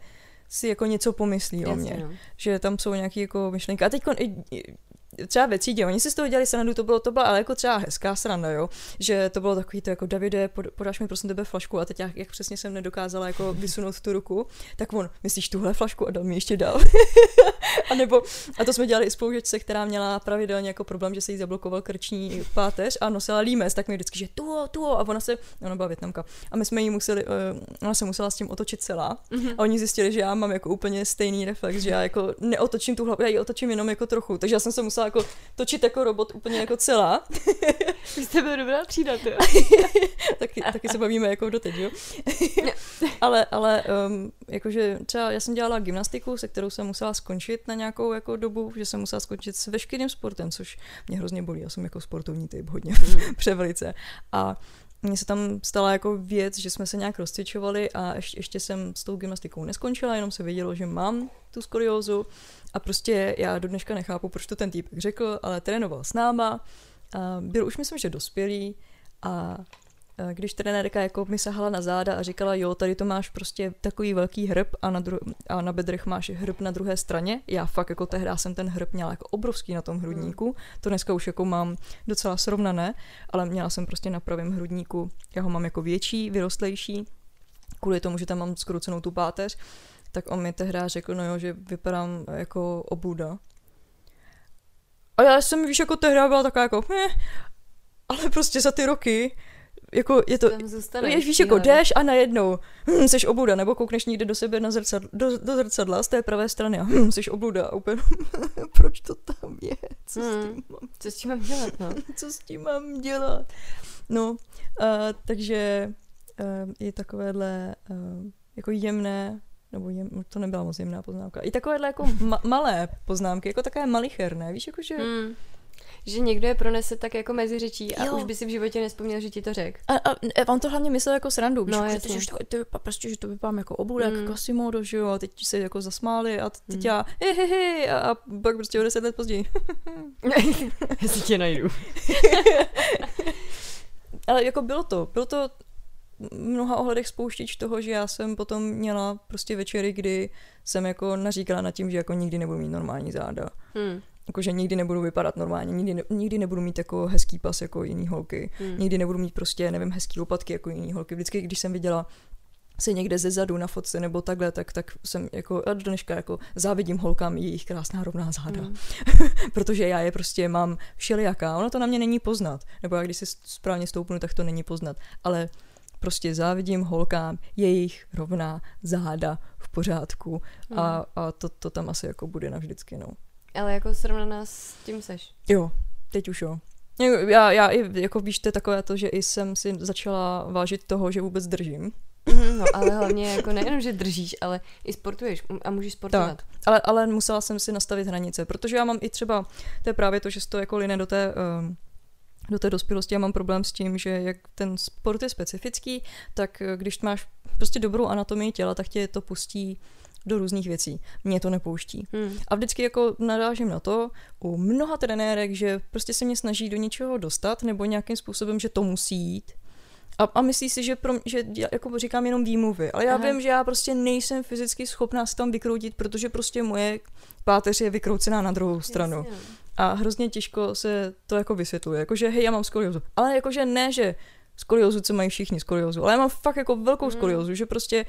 si jako něco pomyslí o Jasně, mě, no. že tam jsou nějaké jako myšlenky. A teď třeba ve třídě, oni si z toho dělali srandu, to bylo, to byla ale jako třeba hezká sranda, jo, že to bylo takový to jako Davide, pod, podáš mi prosím tebe flašku. A teď jak, jak přesně jsem nedokázala jako vysunout tu ruku, tak on, myslíš tuhle flašku? A dal mi ještě dál. a nebo, a to jsme dělali i spolužečce, která měla pravidelně jako problém, že se jí zablokoval krční páteř a nosila límes, tak mi vždycky, že tuo, tuo, a ona se, ona byla větnamka, a my jsme jí museli, uh, ona se musela s tím otočit celá. Mhm. a oni zjistili, že já mám jako úplně stejný reflex, že já jako neotočím tu hlavu, já ji otočím jenom jako trochu, takže já jsem se musela jako točit jako robot úplně jako celá, Vy jste byl dobrá třída, ty. taky, taky se bavíme jako doteď, jo. ale, ale um, jakože třeba já jsem dělala gymnastiku, se kterou jsem musela skončit na nějakou jako dobu, že jsem musela skončit s veškerým sportem, což mě hrozně bolí, já jsem jako sportovní typ hodně, převelice. A mně se tam stala jako věc, že jsme se nějak rozcvičovali a ještě, ještě jsem s tou gymnastikou neskončila, jenom se vědělo, že mám tu skoliózu a prostě já do dneška nechápu, proč to ten týpek řekl, ale trénoval s náma, a byl už myslím, že dospělý a a když trenérka jako mi sahala na záda a říkala, jo, tady to máš prostě takový velký hrb a na, dru- a na bedrech máš hrb na druhé straně. Já fakt jako tehdy jsem ten hrb měla jako obrovský na tom hrudníku. To dneska už jako mám docela srovnané, ale měla jsem prostě na pravém hrudníku, já ho mám jako větší, vyrostlejší, kvůli tomu, že tam mám skrucenou tu páteř, tak on mi tehdy řekl, no jo, že vypadám jako obuda. A já jsem, víš, jako tehdy byla taková jako, eh, ale prostě za ty roky, jako je to, Tam zůstane. Víš, víš, jako jdeš a najednou hm, jsi obuda, nebo koukneš někde do sebe na zrcadlo, do, do zrcadla z té pravé strany a hm, jsi obuda a úplně, proč to tam je, co, s Hmm. tím mám, Co s tím mám dělat, no? co s tím mám dělat. No, uh, takže uh, i takovéhle uh, jako jemné, nebo jem, to nebyla moc jemná poznámka, i takovéhle jako ma- malé poznámky, jako takové malicherné, víš, jako že... Hmm. Že někdo je pronese tak jako mezi řečí a Jo. už by si v životě nespomněl, že ti to řek. A, a, a on to hlavně myslel jako srandu, víš, No, jako, že, to, že, to, to, prostě, že to vypadám jako obuda, Mm. jako Quasimodo, že jo, a teď se jako zasmáli a teď Mm. já, he, he, he, a, a pak prostě o deset let později. Jestli tě najdu. Ale jako bylo to, bylo to v mnoha ohledech spouštěč toho, že já jsem potom měla prostě večery, kdy jsem jako naříkala nad tím, že jako nikdy nebudu mít normální záda. Hmm. Jako, že nikdy nebudu vypadat normálně, nikdy, ne, nikdy nebudu mít jako hezký pas jako jiný holky. Hmm. Nikdy nebudu mít prostě, nevím, hezký lopatky jako jiný holky. Vždycky, když jsem viděla se někde ze zadu na fotce nebo takhle, tak, tak jsem jako, a do dneška jako závidím holkám jejich krásná rovná záda. Hmm. Protože já je prostě mám všelijaká. Ono to na mě není poznat. Nebo já když si správně stoupnu, tak to není poznat. Ale prostě závidím holkám jejich rovná záda v pořádku. A, a to, to tam asi jako bude navždycky, no. Ale jako srovnaná s tím seš. Jo, teď už jo. Já, já i, jako víš, to je takové to, že i jsem si začala vážit toho, že vůbec držím. Mhm. No, ale hlavně jako nejenom, že držíš, ale i sportuješ a můžeš sportovat. Tak, ale, ale musela jsem si nastavit hranice, protože já mám i třeba, to je právě to, že se to jako line do té, um, do té dospělosti já mám problém s tím, že jak ten sport je specifický, tak eh, když máš prostě dobrou anatomii těla, tak tě to pustí do různých věcí. Mě to nepouští. Hmm. A vždycky jako narážím na to u mnoha trenérek, že prostě se mě snaží do něčeho dostat nebo nějakým způsobem, že to musí jít. A, a myslí si, že, pro, že já jako říkám jenom výmluvy, ale já Aha. vím, že já prostě nejsem fyzicky schopná se tam vykroutit, protože prostě moje páteř je vykroucená na druhou stranu. Jasně, no. A hrozně těžko se to jako vysvětluje. Jakože hej, já mám skoliózu. Ale jakože ne, že skoliózu, co mají všichni skoliózu, ale já mám fakt jako velkou Mm. skoliózu, že prostě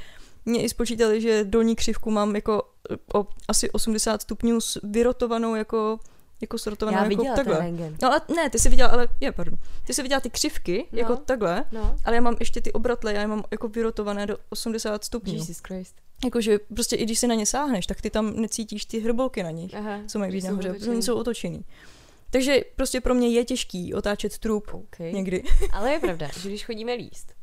mě i spočítali, že dolní křivku mám jako o asi 80 stupňů s vyrotovanou jako jako sortovanou Já jako viděla ten takhle. rengen. No ale ne, ty jsi viděla, ale je, pardon. Ty jsi viděla ty křivky, No. jako takhle, No, ale já mám ještě ty obratle, já je mám jako vyrotované do 80 stupňů. Jesus Christ. Jakože prostě i když si na ně sáhneš, tak ty tam necítíš ty hrbolky na nich Aha, co mají být nahoře, otočený. oni jsou otočený. Takže prostě pro mě je těžký otáčet trup Okay. někdy. Ale je pravda, že když chodíme líst,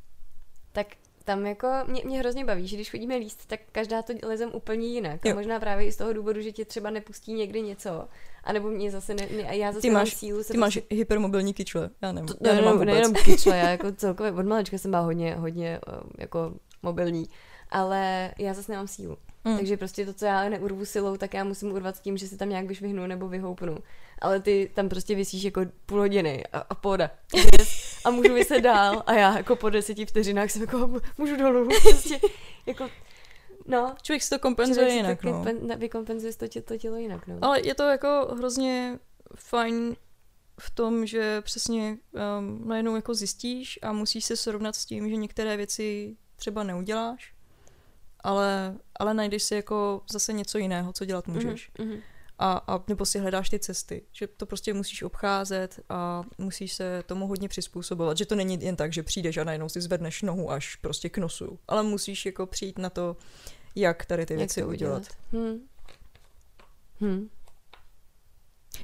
tak tam jako mě, mě hrozně baví, že když chodíme líst, tak každá to lezem úplně jinak. A Jo. možná právě i z toho důvodu, že tě třeba nepustí někdy něco, anebo mě zase ne, ne a já zase Ty mám máš, sílu se ty máš prostě- hypermobilní kyčle, já, nem, to, já ne, nemám ne, nejenom kyčle, já jako celkově od malička jsem byla hodně, hodně um, jako mobilní, ale já zase nemám sílu. Mm. Takže prostě to, co já neurvu silou, tak já musím urvat tím, že si tam nějak vyšvihnu nebo vyhoupnu. Ale ty tam prostě vysíš jako půl hodiny a, a poda. Yes. A můžu vyset dál a já jako po deseti vteřinách jsem jako můžu dolů. Prostě jako, no. Člověk si to kompenzuje člověk si jinak, taky no. pen- vykompenzuje to, tě, to tělo jinak, no. Ale je to jako hrozně fajn v tom, že přesně um, najednou jako zjistíš a musíš se srovnat s tím, že některé věci třeba neuděláš, ale, ale najdeš si jako zase něco jiného, co dělat můžeš. Mhm, mhm. A, a nebo si hledáš ty cesty, že to prostě musíš obcházet a musíš se tomu hodně přizpůsobovat, že to není jen tak, že přijdeš a najednou si zvedneš nohu až prostě k nosu, ale musíš jako přijít na to, jak tady ty Jak věci to udělat. Hm. Hm.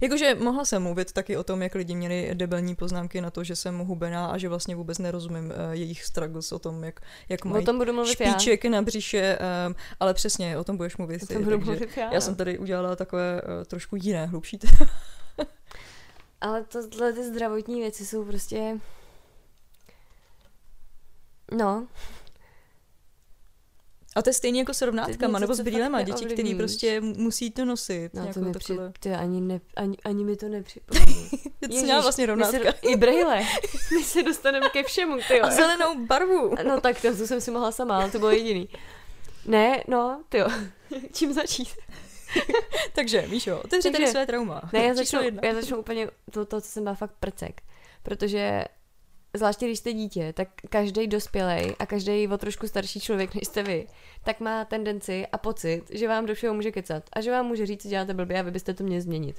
Jakože mohla jsem mluvit taky o tom, jak lidi měli debelní poznámky na to, že jsem hubená a že vlastně vůbec nerozumím uh, jejich struggles o tom, jak, jak O mají tom budu mluvit já. špiček na břiše, um, ale přesně o tom budeš mluvit O ty, tom budu mluvit já. já jsem tady udělala takové uh, trošku jiné, hlubší Ale tohle ty zdravotní věci jsou prostě... No, A to je stejně jako s je rovnátkama, nebo s brýlema, děti, který neovlivníš. prostě musí to nosit. no to nějakou mi při... takové- Ty ani, ne, ani, ani mi to nepřipomíná. Ty jsi měla vlastně rovnátka. se, I brýle. My se dostaneme ke všemu, ty A zelenou barvu. No tak to, to jsem si mohla sama, ale to bylo jediný. Ne, no, ty jo. Čím začít? Takže, Míšo, otevři tady Takže- své trauma. Ne, já začnu, já začnu úplně to, to, co jsem byla fakt prcek. Protože zvláště když jste dítě, tak každý dospělej a každý o trošku starší člověk, než jste vy, tak má tendenci a pocit, že vám do všeho může kecat a že vám může říct, co děláte blbě a vy byste to měli změnit.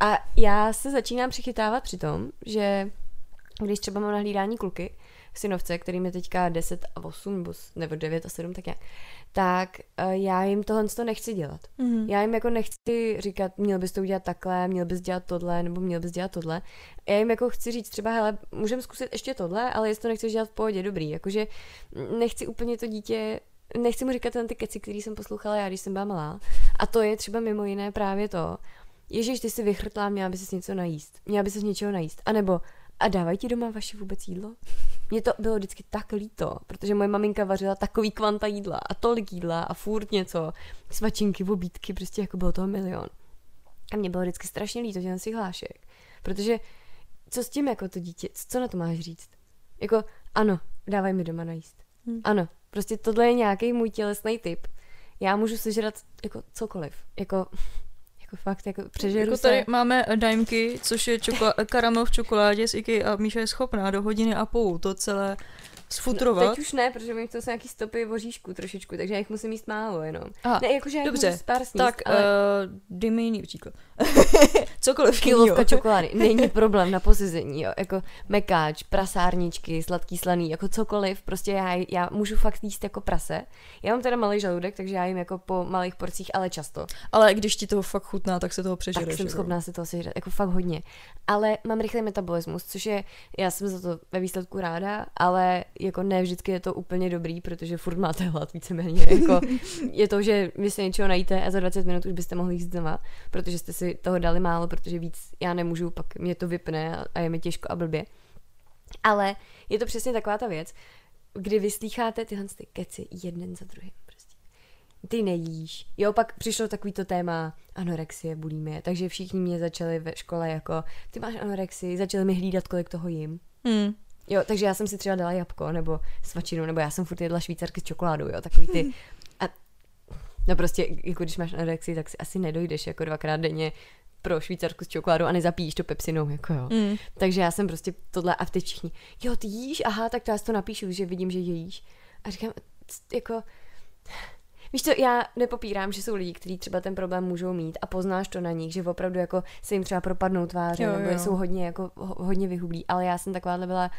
A já se začínám přichytávat při tom, že když třeba mám na hlídání kluky, synovce, kterým je teďka 10 a 8, nebo, s- nebo 9 a 7, tak nějak, tak eh, já jim tohle to nechci dělat. Mhm. Já jim jako nechci říkat, měl bys to udělat takhle, měl bys dělat tohle, nebo měl bys dělat tohle. Já jim jako chci říct třeba, hele, můžeme zkusit ještě tohle, ale jestli to nechceš dělat v pohodě, dobrý. Jakože nechci úplně to dítě, nechci mu říkat ten ty keci, který jsem poslouchala já, když jsem byla malá. A to je třeba mimo jiné právě to, Ježíš, ty jsi vychrtlá, měla by si něco najíst. Měla by si něčeho najíst. A nebo, a dávají ti doma vaši vůbec jídlo? Mně to bylo vždycky tak líto, protože moje maminka vařila takový kvanta jídla a tolik jídla a furt něco, svačinky, obídky, prostě jako bylo toho milion. A mě bylo vždycky strašně líto těm si hlášek, protože co s tím jako to dítě, co na to máš říct? Jako, ano, dávaj mi doma najíst. Hmm. Ano, prostě tohle je nějaký můj tělesný typ. Já můžu sežrat jako cokoliv. Jako, jako fakt, jako přežeru Jako se. tady máme daimky, což je čokola- karamel v čokoládě z IKEA a Míša je schopná do hodiny a půl to celé sfutrovat. No, teď už ne, protože mi to jsou nějaký stopy voříšku trošičku, takže já jich musím jíst málo jenom. Aha, ne, jakože já dobře, můžu pár sníst, tak ale... uh, dej mi jiný příklad. cokoliv kilovka čokolády. Není problém na posezení, jo. Jako mekáč, prasárničky, sladký slaný, jako cokoliv. Prostě já, já můžu fakt jíst jako prase. Já mám teda malý žaludek, takže já jim jako po malých porcích, ale často. Ale když ti toho fakt chutná, tak se toho Tak přežereš. jsem jako. schopná si toho sežrat, jako fakt hodně. Ale mám rychlý metabolismus, což je, já jsem za to ve výsledku ráda, ale jako ne vždycky je to úplně dobrý, protože furt máte hlad víceméně. Jako je to, že vy se něčeho najíte a za 20 minut už byste mohli jíst znova, protože jste si toho dali málo, protože víc já nemůžu, pak mě to vypne a- je mi těžko a blbě. Ale je to přesně taková ta věc, kdy vyslýcháte tyhle ty keci jeden za druhým. Prostě. Ty nejíš. Jo, pak přišlo takový to téma anorexie, bulimie, takže všichni mě začali ve škole jako, ty máš anorexii, začali mi hlídat, kolik toho jim. Hmm. Jo, takže já jsem si třeba dala jabko, nebo svačinu, nebo já jsem furt jedla švýcarky s čokoládou, jo, takový ty. A no prostě, jako když máš anorexii, tak si asi nedojdeš jako dvakrát denně pro švýcarku s čokoládou a nezapíjíš to pepsinou, jako jo. Mm. Takže já jsem prostě tohle a teď všichni, jo, ty jíš, aha, tak to já si to napíšu, že vidím, že jíš. A říkám, jako, víš co, já nepopírám, že jsou lidi, kteří třeba ten problém můžou mít a poznáš to na nich, že opravdu jako se jim třeba propadnou tváře, Jo, nebo jo. jsou hodně, jako, ho- hodně vyhublí, ale já jsem takováhle byla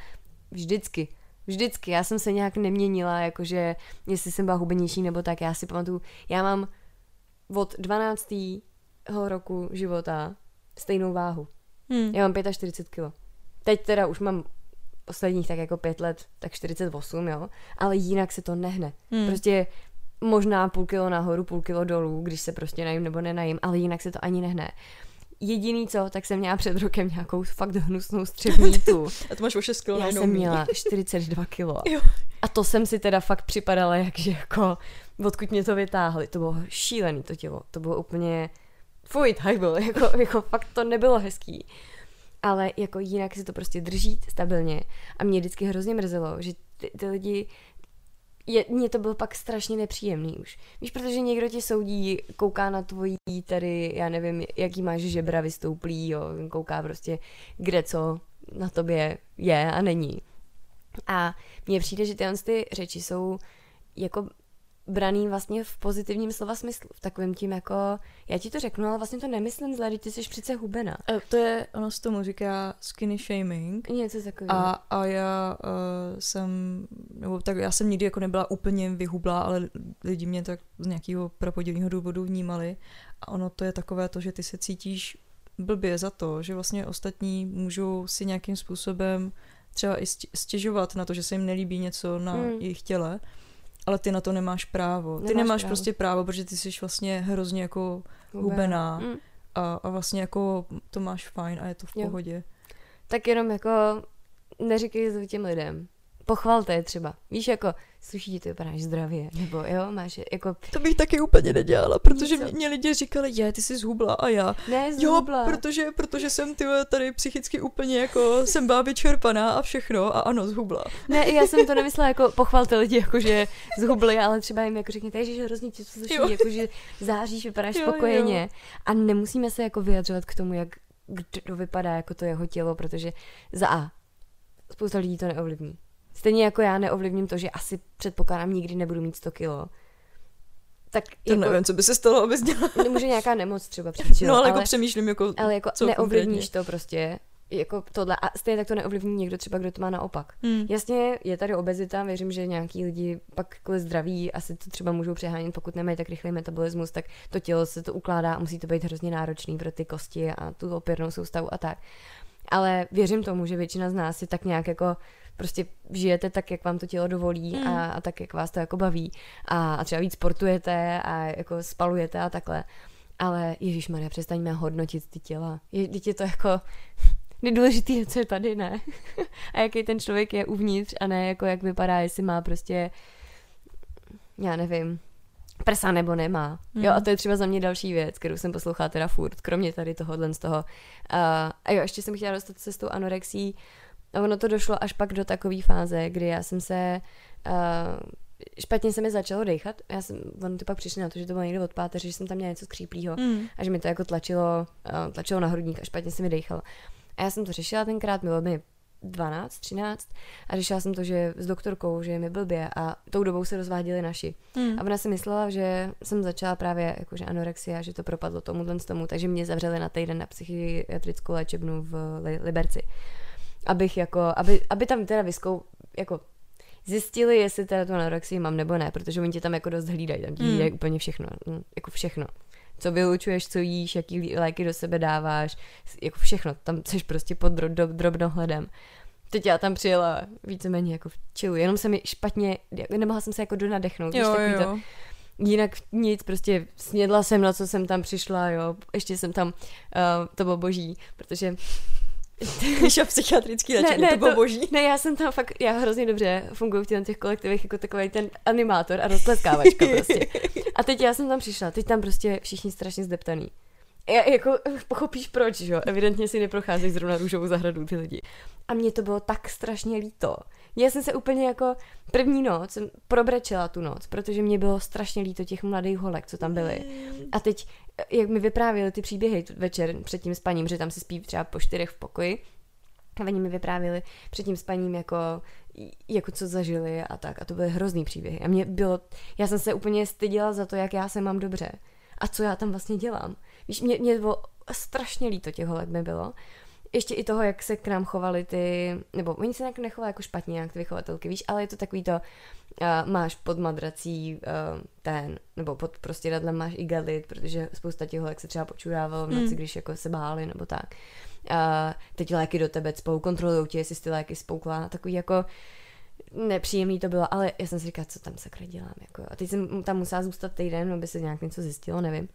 vždycky. Vždycky, já jsem se nějak neměnila, jakože jestli jsem byla hubenější nebo tak, já si pamatuju, já mám od 12. roku života stejnou váhu. Hmm. Já mám 45 kg. Teď teda už mám posledních tak jako pět let, tak 48, jo, ale jinak se to nehne. Hmm. Prostě možná půl kilo nahoru, půl kilo dolů, když se prostě najím nebo nenajím, ale jinak se to ani nehne. Jediný co, tak jsem měla před rokem nějakou fakt hnusnou střevní tu. A to máš o 6 kg Já jsem měla 42 kilo. Jo. A to jsem si teda fakt připadala, jakže jako, odkud mě to vytáhli. To bylo šílený to tělo. To bylo úplně, fuj, tak bylo, jako, jako fakt to nebylo hezký. Ale jako jinak si to prostě drží stabilně. A mě vždycky hrozně mrzelo, že ty, ty lidi je, mně to bylo pak strašně nepříjemný už. Víš, protože někdo tě soudí, kouká na tvojí tady, já nevím, jaký máš žebra vystouplý, jo, kouká prostě, kde co na tobě je a není. A mně přijde, že tyhle ty řeči jsou jako braný vlastně v pozitivním slova smyslu. V takovém tím jako, já ti to řeknu, ale vlastně to nemyslím zle, ty jsi přece hubená. E, To je, ono se tomu říká skinny shaming. Něco takového. A, a já uh, jsem, nebo tak já jsem nikdy jako nebyla úplně vyhublá, ale lidi mě tak z nějakého prapodivného důvodu vnímali. A ono to je takové to, že ty se cítíš blbě za to, že vlastně ostatní můžou si nějakým způsobem třeba i stěžovat na to, že se jim nelíbí něco na Mm. jejich těle, ale ty na to nemáš právo. Ty Nemáš nemáš právo. prostě právo, protože ty jsi vlastně hrozně jako hubená. Mm. a, a vlastně jako to máš fajn a je to v Jo. pohodě. Tak jenom jako neříkej to těm lidem. Pochvalte je třeba. Víš, jako, sluší ti to, vypadáš zdravě, nebo jo, máš jako, To bych taky úplně nedělala, protože mě, mě lidi říkali, je, ty jsi zhubla a já. ne, Jo, zhubla. protože, protože jsem ty tady psychicky úplně jako, jsem byla vyčerpaná a všechno a ano, zhubla. Ne, já jsem to nemyslela jako pochvalte lidi, jako že zhubli, ale třeba jim jako řekněte, že hrozně ti to sluší, Jo. jako že záříš, vypadáš Jo, spokojeně. jo. A nemusíme se jako vyjadřovat k tomu, jak kdo vypadá jako to jeho tělo, protože za A, spousta lidí to neovlivní. Stejně jako já neovlivním to, že asi předpokládám nikdy nebudu mít 100 kilo. Tak To jako, nevím, co by se stalo, abys dělala. může nějaká nemoc třeba přijít, No ale, ale, jako přemýšlím, jako, ale jako co neovlivníš konkrétně. to prostě, jako tohle. A stejně tak to neovlivní někdo třeba, kdo to má naopak. Hmm. Jasně, je tady obezita, věřím, že nějaký lidi pak kvůli zdraví asi to třeba můžou přehánět, pokud nemají tak rychlý metabolismus, tak to tělo se to ukládá a musí to být hrozně náročný pro ty kosti a tu opěrnou soustavu a tak. Ale věřím tomu, že většina z nás si tak nějak jako prostě žijete tak, jak vám to tělo dovolí Mm. a, a tak, jak vás to jako baví a, a třeba víc sportujete a jako spalujete a takhle. Ale Ježíš Maria, přestaňme hodnotit ty těla. Je, teď je to jako nejdůležitý je, co je tady, ne? a jaký ten člověk je uvnitř a ne jako jak vypadá, jestli má prostě já nevím, prsa nebo nemá. Mm. Jo, a to je třeba za mě další věc, kterou jsem poslouchala teda furt, kromě tady tohohle z toho. Uh, a jo, ještě jsem chtěla dostat se s tou anorexí. A ono to došlo až pak do takové fáze, kdy já jsem se uh, špatně se mi začalo dechat. Já jsem, on to pak přišli na to, že to bylo někde od páteře, že jsem tam měla něco skříplýho Hmm. a že mi to jako tlačilo, uh, tlačilo na hrudník a špatně se mi dechalo. A já jsem to řešila tenkrát, bylo mi 12, 13 a řešila jsem to, že s doktorkou, že je mi blbě a tou dobou se rozváděli naši. Hmm. A ona si myslela, že jsem začala právě jakože anorexia, že to propadlo tomu tomu, takže mě zavřeli na týden na psychiatrickou léčebnu v Liberci. Abych jako, aby, aby tam teda vyskou, jako zjistili, jestli teda tu anorexii mám nebo ne, protože oni tě tam jako dost hlídají, tam ti hlídají hmm. úplně všechno, mm, jako všechno. Co vylučuješ, co jíš, jaký léky do sebe dáváš, jako všechno, tam jsi prostě pod dro, do, drobnohledem. Teď já tam přijela víceméně jako v chillu, jenom se mi špatně, nemohla jsem se jako donadechnout, jo, víš, jo. To, jinak nic, prostě snědla jsem, na co jsem tam přišla, jo, ještě jsem tam, uh, to bylo boží, protože Když a psychiatrický léčení, ne, ne, to bylo boží. Ne, já jsem tam fakt, já hrozně dobře funguji v těch, těch kolektivech jako takový ten animátor a roztleskávačka prostě. A teď já jsem tam přišla, teď tam prostě všichni strašně zdeptaný. Já, jako pochopíš proč, že jo? Evidentně si neprocházejí zrovna růžovou zahradu ty lidi. A mně to bylo tak strašně líto. Já jsem se úplně jako první noc jsem probrečela tu noc, protože mě bylo strašně líto těch mladých holek, co tam byly. A teď, jak mi vyprávěli ty příběhy večer před tím spaním, že tam se spí třeba po čtyřech v pokoji, a oni mi vyprávěli před tím spaním, jako, jako co zažili a tak. A to byly hrozný příběhy. A mě bylo, já jsem se úplně styděla za to, jak já se mám dobře. A co já tam vlastně dělám. Víš, mě, mě bylo strašně líto těch holek mi bylo ještě i toho, jak se k nám chovali ty, nebo oni se nechovali jako špatně, jak ty vychovatelky, víš, ale je to takový to, uh, máš pod madrací uh, ten, nebo pod prostě radlem máš igalit, protože spousta těch jak se třeba počurávalo v noci, mm. když jako se báli, nebo tak. Uh, teď léky do tebe spou, kontrolují tě, jestli ty léky spoukla, takový jako nepříjemný to bylo, ale já jsem si říkala, co tam sakra dělám, jako. A teď jsem tam musela zůstat týden, aby se nějak něco zjistilo, nevím.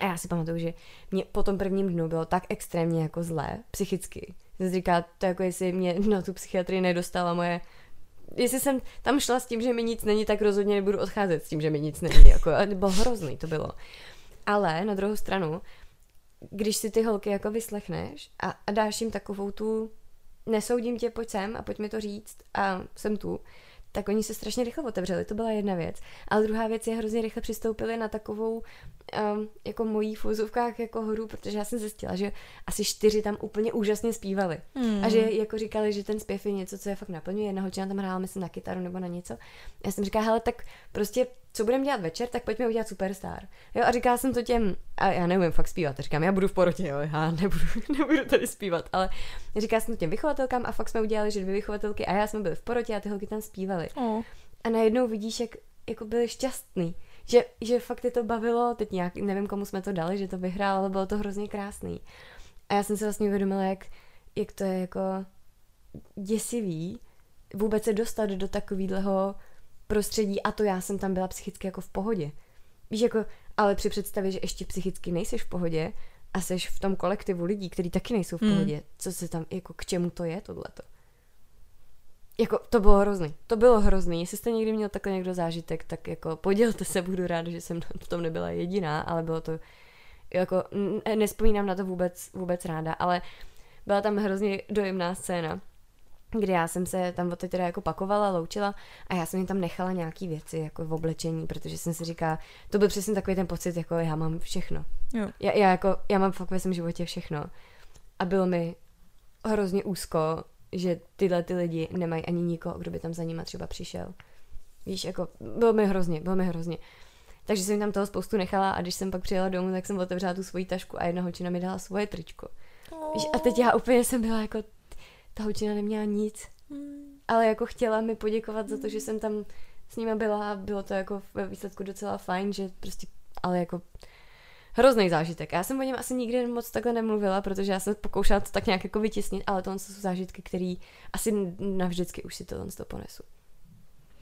A já si pamatuju, že mě po tom prvním dnu bylo tak extrémně jako zlé, psychicky. Jsem říká, to jako jestli mě na tu psychiatrii nedostala moje jestli jsem tam šla s tím, že mi nic není, tak rozhodně nebudu odcházet s tím, že mi nic není. Jako, a bylo hrozný, to bylo. Ale na druhou stranu, když si ty holky jako vyslechneš a, a dáš jim takovou tu nesoudím tě, pojď sem a pojď mi to říct a jsem tu, tak oni se strašně rychle otevřeli, to byla jedna věc. Ale druhá věc je, hrozně rychle přistoupili na takovou um, jako mojí v úzovkách jako hru, protože já jsem zjistila, že asi čtyři tam úplně úžasně zpívali. Hmm. A že jako říkali, že ten zpěv je něco, co je fakt naplňuje. Jedna holčina tam hrála, myslím, na kytaru nebo na něco. Já jsem říkala, hele, tak prostě co budeme dělat večer, tak pojďme udělat Superstar. Jo, a říkala jsem to těm, a já neumím fakt zpívat, říkám, já budu v porotě, jo, já nebudu, nebudu tady zpívat, ale říkala jsem to těm vychovatelkám a fakt jsme udělali, že dvě vychovatelky a já jsme byli v porotě a ty holky tam zpívaly. Oh. A najednou vidíš, jak jako byli šťastný. Že, že fakt je to bavilo, teď nějak, nevím, komu jsme to dali, že to vyhrál, ale bylo to hrozně krásný. A já jsem se vlastně uvědomila, jak, jak to je jako děsivý vůbec se dostat do takového prostředí a to já jsem tam byla psychicky jako v pohodě. Víš, jako, ale při představě, že ještě psychicky nejseš v pohodě a seš v tom kolektivu lidí, kteří taky nejsou v hmm. pohodě, hmm. co se tam, jako k čemu to je tohleto? Jako, to bylo hrozný. To bylo hrozný. Jestli jste někdy měl takhle někdo zážitek, tak jako podělte se, budu rád, že jsem v tom nebyla jediná, ale bylo to, jako, nespomínám na to vůbec, vůbec ráda, ale byla tam hrozně dojemná scéna, kdy já jsem se tam od teda jako pakovala, loučila a já jsem jim tam nechala nějaký věci jako v oblečení, protože jsem si říká, to byl přesně takový ten pocit, jako já mám všechno. Jo. Já, já, jako, já mám fakt ve svém životě všechno. A bylo mi hrozně úzko, že tyhle ty lidi nemají ani nikoho, kdo by tam za nima třeba přišel. Víš, jako, bylo mi hrozně, bylo mi hrozně. Takže jsem tam toho spoustu nechala a když jsem pak přijela domů, tak jsem otevřela tu svoji tašku a jedna holčina mi dala svoje tričko. Víš, a teď já úplně jsem byla jako, ta holčina neměla nic. Hmm. Ale jako chtěla mi poděkovat za to, že jsem tam s nima byla a bylo to jako ve výsledku docela fajn, že prostě, ale jako hrozný zážitek. Já jsem o něm asi nikdy moc takhle nemluvila, protože já jsem pokoušela to tak nějak jako vytěsnit, ale to jsou zážitky, které asi navždycky už si tohle to ponesu.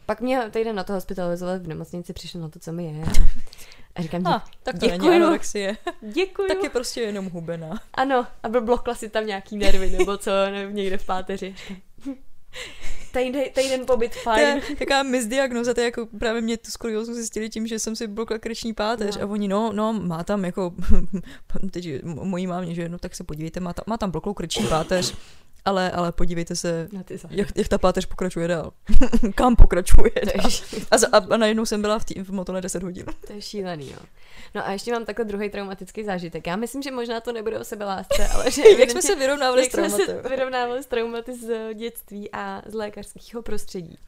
Pak mě týden na to hospitalizovat v nemocnici, přišel na to, co mi je. A říkám, dě- ah, tak to děkuju. není anorexie. Děkuju. tak je prostě jenom hubená. Ano, a blokla si tam nějaký nervy, nebo co, nevím, někde v páteři. Týden, týden pobyt fajn. Je taková misdiagnoza, to je jako právě mě tu skoliózu zjistili tím, že jsem si blokla krční páteř no. a oni, no, no, má tam jako, teď mojí mámě, že no tak se podívejte, má tam, má tam bloklou krční páteř Ale, ale podívejte se, Na ty záda. jak, jak ta páteř pokračuje dál. Kam pokračuje dál. A, za, a, a najednou jsem byla v, tý, v motole 10 hodin. to je šílený, jo. No a ještě mám takový druhý traumatický zážitek. Já myslím, že možná to nebude o sebelásce, ale že Jak jsme se vyrovnávali s jak jsme se vyrovnávali s traumaty z dětství a z lékařského prostředí.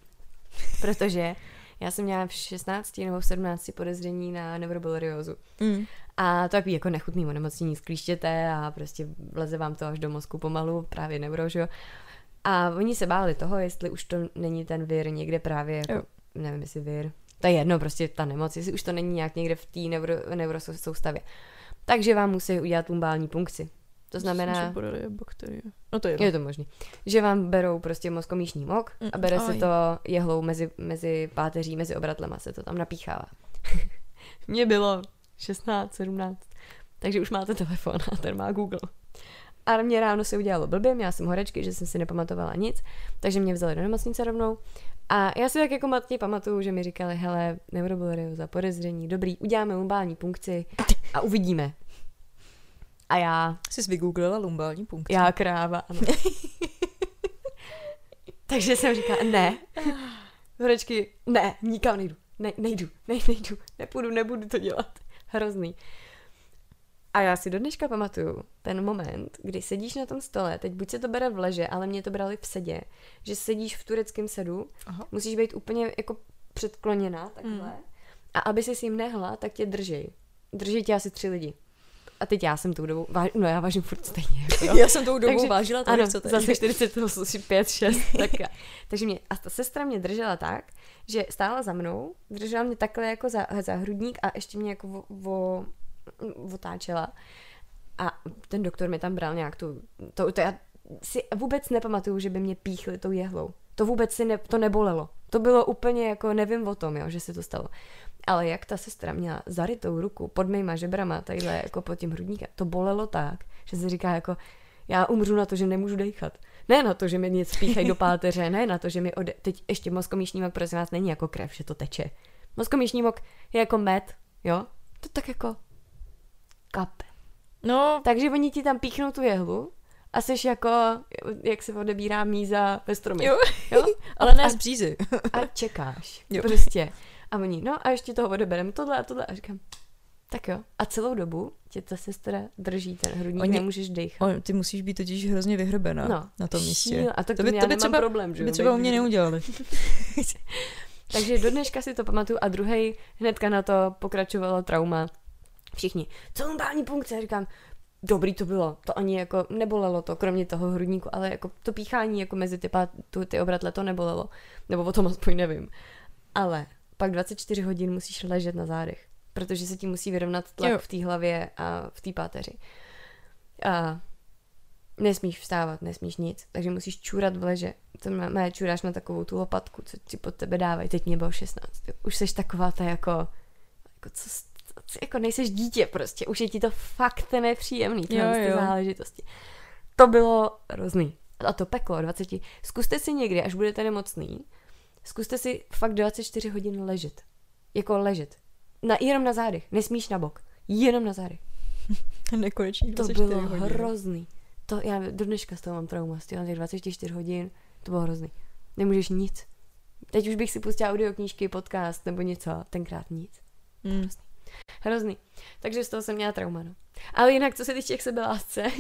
Protože já jsem měla v 16 nebo v 17 podezření na neuroboleriózu. Mm. A to takový jako nechutný onemocnění, sklíštěte a prostě vleze vám to až do mozku pomalu, právě neuro, že jo. A oni se báli toho, jestli už to není ten vir někde právě, jako, Jo. nevím jestli vir, to je jedno, prostě ta nemoc, jestli už to není nějak někde v té neuro, neurosoustavě. Takže vám musí udělat lumbální punkci. To znamená, Že bakterie. No to je je to možný, že vám berou prostě mozkomíšní mok a Mm, bere se aj. to jehlou mezi, mezi páteří, mezi obratlema se to tam napíchává. Mně bylo 16, 17, takže už máte telefon a ten má Google. A mě ráno se udělalo blbě, měla jsem horečky, že jsem si nepamatovala nic, takže mě vzali do nemocnice rovnou. A já si tak jako matně pamatuju, že mi říkali, hele, neurobolerióza, podezření, dobrý, uděláme lumbální punkci a uvidíme. A já Jsi vygooglila lumbální punkt. já kráva, ano. Takže jsem říkala, ne. Horečky, ne, nikam nejdu. Ne, nejdu, ne, nejdu, nepůjdu, nebudu to dělat. Hrozný. A já si do dneška pamatuju ten moment, kdy sedíš na tom stole, teď buď se to bere v leže, ale mě to brali v sedě, že sedíš v tureckém sedu, Aha. musíš být úplně jako předkloněná takhle Mm. a aby si jim nehla, tak tě držej. Drží tě asi tři lidi. A teď já jsem tou dobou, váž, no já vážím furt stejně. Jako. Já jsem tou dobou Takže- vážila to, Ano, co teď. zase 45, 6, tak. Takže mě, a ta sestra mě držela tak, že stála za mnou, držela mě takhle jako za, za hrudník a ještě mě jako vo, vo, otáčela. A ten doktor mi tam bral nějak tu, to, to já si vůbec nepamatuju, že by mě píchli tou jehlou. To vůbec si ne, to nebolelo. To bylo úplně jako, nevím o tom, jo, že se to stalo. Ale jak ta sestra měla zarytou ruku pod mýma žebrama, tadyhle jako pod tím hrudníkem, to bolelo tak, že se říká jako, já umřu na to, že nemůžu dechat. Ne na to, že mi nic píchají do páteře, ne na to, že mi ode... Teď ještě mozkomíšní mok, prosím vás, není jako krev, že to teče. Mozkomíšní mok je jako med, jo? To tak jako kape. No, Takže oni ti tam píchnou tu jehlu a jsi jako, jak se odebírá míza ve stromě. Jo. jo? ale ne a, z břízy. a čekáš. Jo. Prostě. A oni, no a ještě toho odebereme tohle a tohle. A říkám, tak jo. A celou dobu tě ta sestra drží ten hrudník, Oni- nemůžeš dechat. O, ty musíš být totiž hrozně vyhrbená No, na tom místě. šílené. A tak to to by, to by třeba, problém, že by třeba u mě neudělali. Takže do dneška si to pamatuju a druhý hnedka na to pokračovalo trauma. Všichni, co lumbální punkce? Já říkám, dobrý to bylo, to ani jako nebolelo to, kromě toho hrudníku, ale jako to píchání jako mezi ty, pát, tu, ty obratle to nebolelo, nebo o tom aspoň nevím. Ale pak 24 hodin musíš ležet na zádech, protože se ti musí vyrovnat tlak Jo. v té hlavě a v té páteři. A nesmíš vstávat, nesmíš nic, takže musíš čůrat v leže. To má, má čuráš na takovou tu lopatku, co ti pod tebe dávají. Teď mě bylo 16. Už seš taková ta jako, jako co, jako nejseš dítě prostě. Už je ti to fakt nepříjemný, tyhle Jo, ty jo. záležitosti. To bylo hrozný. A to peklo 20. Zkuste si někdy, až budete nemocný, zkuste si fakt 24 hodin ležet. Jako ležet. Na, jenom na zádech. Nesmíš na bok. Jenom na zádech. Nekonečný To 24 bylo hodin. hrozný. To, já do dneška z toho mám trauma, z těch 24 hodin, to bylo hrozný. Nemůžeš nic. Teď už bych si pustila audioknížky, podcast nebo něco, tenkrát nic. Mm. Hrozný. Takže z toho jsem měla trauma, no. Ale jinak, co se týče jak sebelásce,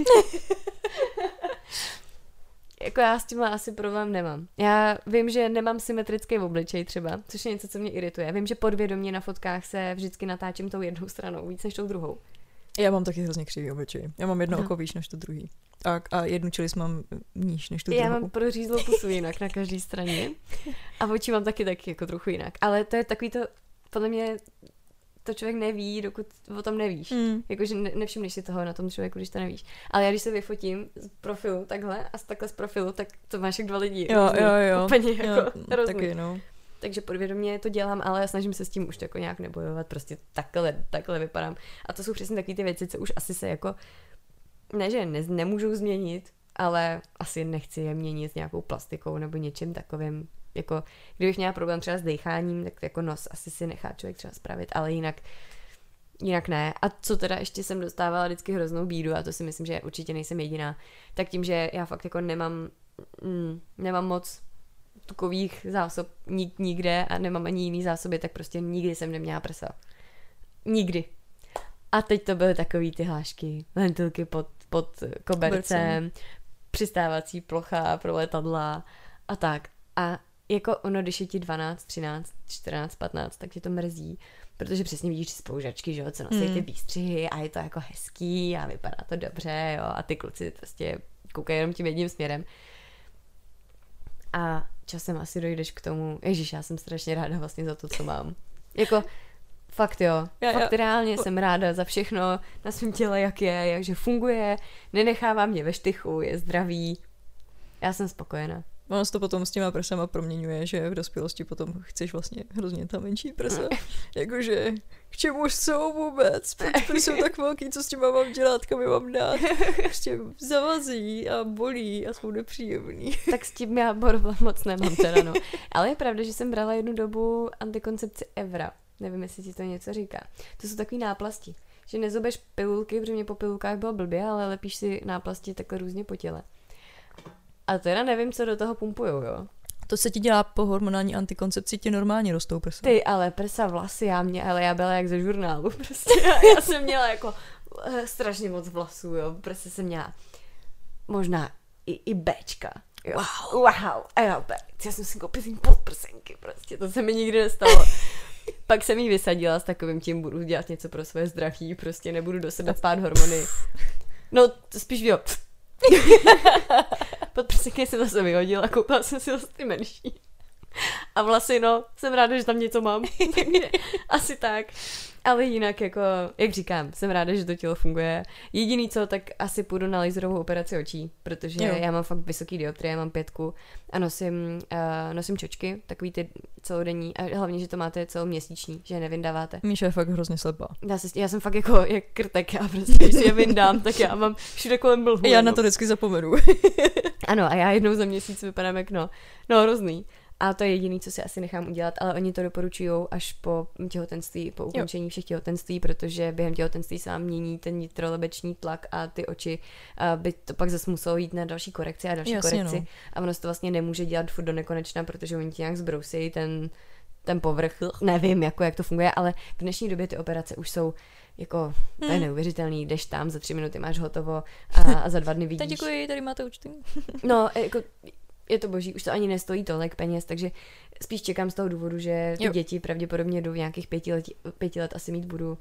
jako já s tím asi problém nemám. Já vím, že nemám symetrický obličej třeba, což je něco, co mě irituje. Vím, že podvědomě na fotkách se vždycky natáčím tou jednou stranou, víc než tou druhou. Já mám taky hrozně křivý obličej. Já mám jedno No. oko výš než to druhý. A, a jednu čelist mám níž než tu Já druhou. mám prořízlou pusu jinak na každé straně. A oči mám taky taky jako trochu jinak. Ale to je takový to, podle mě to člověk neví, dokud o tom nevíš. Mm. Jakože ne, nevšimneš si toho na tom člověku, když to nevíš. Ale já když se vyfotím z profilu takhle a z takhle z profilu, tak to máš jak dva lidi. Jo, různý. jo, jo. Úplně jako jo, taky, no. Takže podvědomě to dělám, ale já snažím se s tím už jako nějak nebojovat, prostě takhle, takhle vypadám. A to jsou přesně takové ty věci, co už asi se jako, ne, že ne, nemůžou změnit, ale asi nechci je měnit nějakou plastikou nebo něčím takovým. Jako, kdybych měla problém třeba s decháním, tak jako nos asi si nechá člověk třeba spravit, ale jinak jinak ne. A co teda ještě jsem dostávala vždycky hroznou bídu a to si myslím, že určitě nejsem jediná, tak tím, že já fakt jako nemám, mm, nemám moc tukových zásob nik, nikde a nemám ani jiný zásoby, tak prostě nikdy jsem neměla prsa. Nikdy. A teď to byly takový ty hlášky, lentilky pod, pod kobercem, přistávací plocha pro letadla a tak. A jako ono, když je ti 12, 13, 14, 15, tak tě to mrzí, protože přesně vidíš ty spolužačky, že jo, co nosí hmm. ty výstřihy a je to jako hezký a vypadá to dobře, jo, a ty kluci prostě koukají jenom tím jedním směrem. A časem asi dojdeš k tomu, ježíš, já jsem strašně ráda vlastně za to, co mám. Jako, fakt jo, já, fakt já. reálně jsem ráda za všechno na svém těle, jak je, jakže funguje, nenechává mě ve štychu, je zdravý. Já jsem spokojená. Ono se to potom s těma prsama proměňuje, že v dospělosti potom chceš vlastně hrozně ta menší prsa. Jakože, k čemu jsou vůbec? Proč jsou tak velký, co s tím mám dělat, kam je mám dát? Prostě zavazí a bolí a jsou nepříjemný. tak s tím já problém moc nemám teda, no. Ale je pravda, že jsem brala jednu dobu antikoncepci Evra. Nevím, jestli ti to něco říká. To jsou takový náplasti. Že nezobeš pilulky, protože mě po pilulkách bylo blbě, ale lepíš si náplasti takhle různě po těle. A teda nevím, co do toho pumpujou, jo. To se ti dělá po hormonální antikoncepci, ti normálně rostou prsa. Ty, ale prsa, vlasy, já mě, ale já byla jak ze žurnálu, prostě. Já, já jsem měla jako eh, strašně moc vlasů, jo. Prostě jsem měla možná i, i Bčka. Jo. Wow. Wow. A já, já jsem si koupila podprsenky, prostě, to se mi nikdy nestalo. Pak jsem jí vysadila s takovým tím, budu dělat něco pro své zdraví, prostě nebudu do sebe spát hormony. No, spíš jo. Podprsenky jsem zase vyhodila, koupila jsem si zase ty menší. A vlasy, no, jsem ráda, že tam něco mám. Asi tak. Ale jinak, jako, jak říkám, jsem ráda, že to tělo funguje. Jediný co, tak asi půjdu na laserovou operaci očí, protože jo. já mám fakt vysoký dioptrie, já mám pětku a nosím, uh, nosím čočky, takový ty celodenní, a hlavně, že to máte celoměsíční, že je nevyndáváte. Míša je fakt hrozně slepá. Já, se, já jsem fakt jako jak krtek, já prostě, když si je vyndám, tak já mám všude kolem blhu. Já na to vždycky zapomenu. ano, a já jednou za měsíc vypadám jak no, no hrozný. A to je jediné, co si asi nechám udělat, ale oni to doporučují až po těhotenství, po ukončení jo. všech těhotenství, protože během těhotenství se vám mění ten nitrolebeční tlak a ty oči by to pak zase muselo jít na další korekci a další Jasně, korekci. No. A ono se to vlastně nemůže dělat furt do nekonečna, protože oni ti nějak zbrousí ten, ten povrch. Nevím, jako jak to funguje, ale v dnešní době ty operace už jsou jako, to je hmm. neuvěřitelný, jdeš tam, za tři minuty máš hotovo a, a za dva dny vidíš. Tak děkuji, tady máte účty. no, jako je to boží, už to ani nestojí tolik peněz, takže spíš čekám z toho důvodu, že ty jo. děti pravděpodobně do nějakých pěti let, pěti let asi mít budu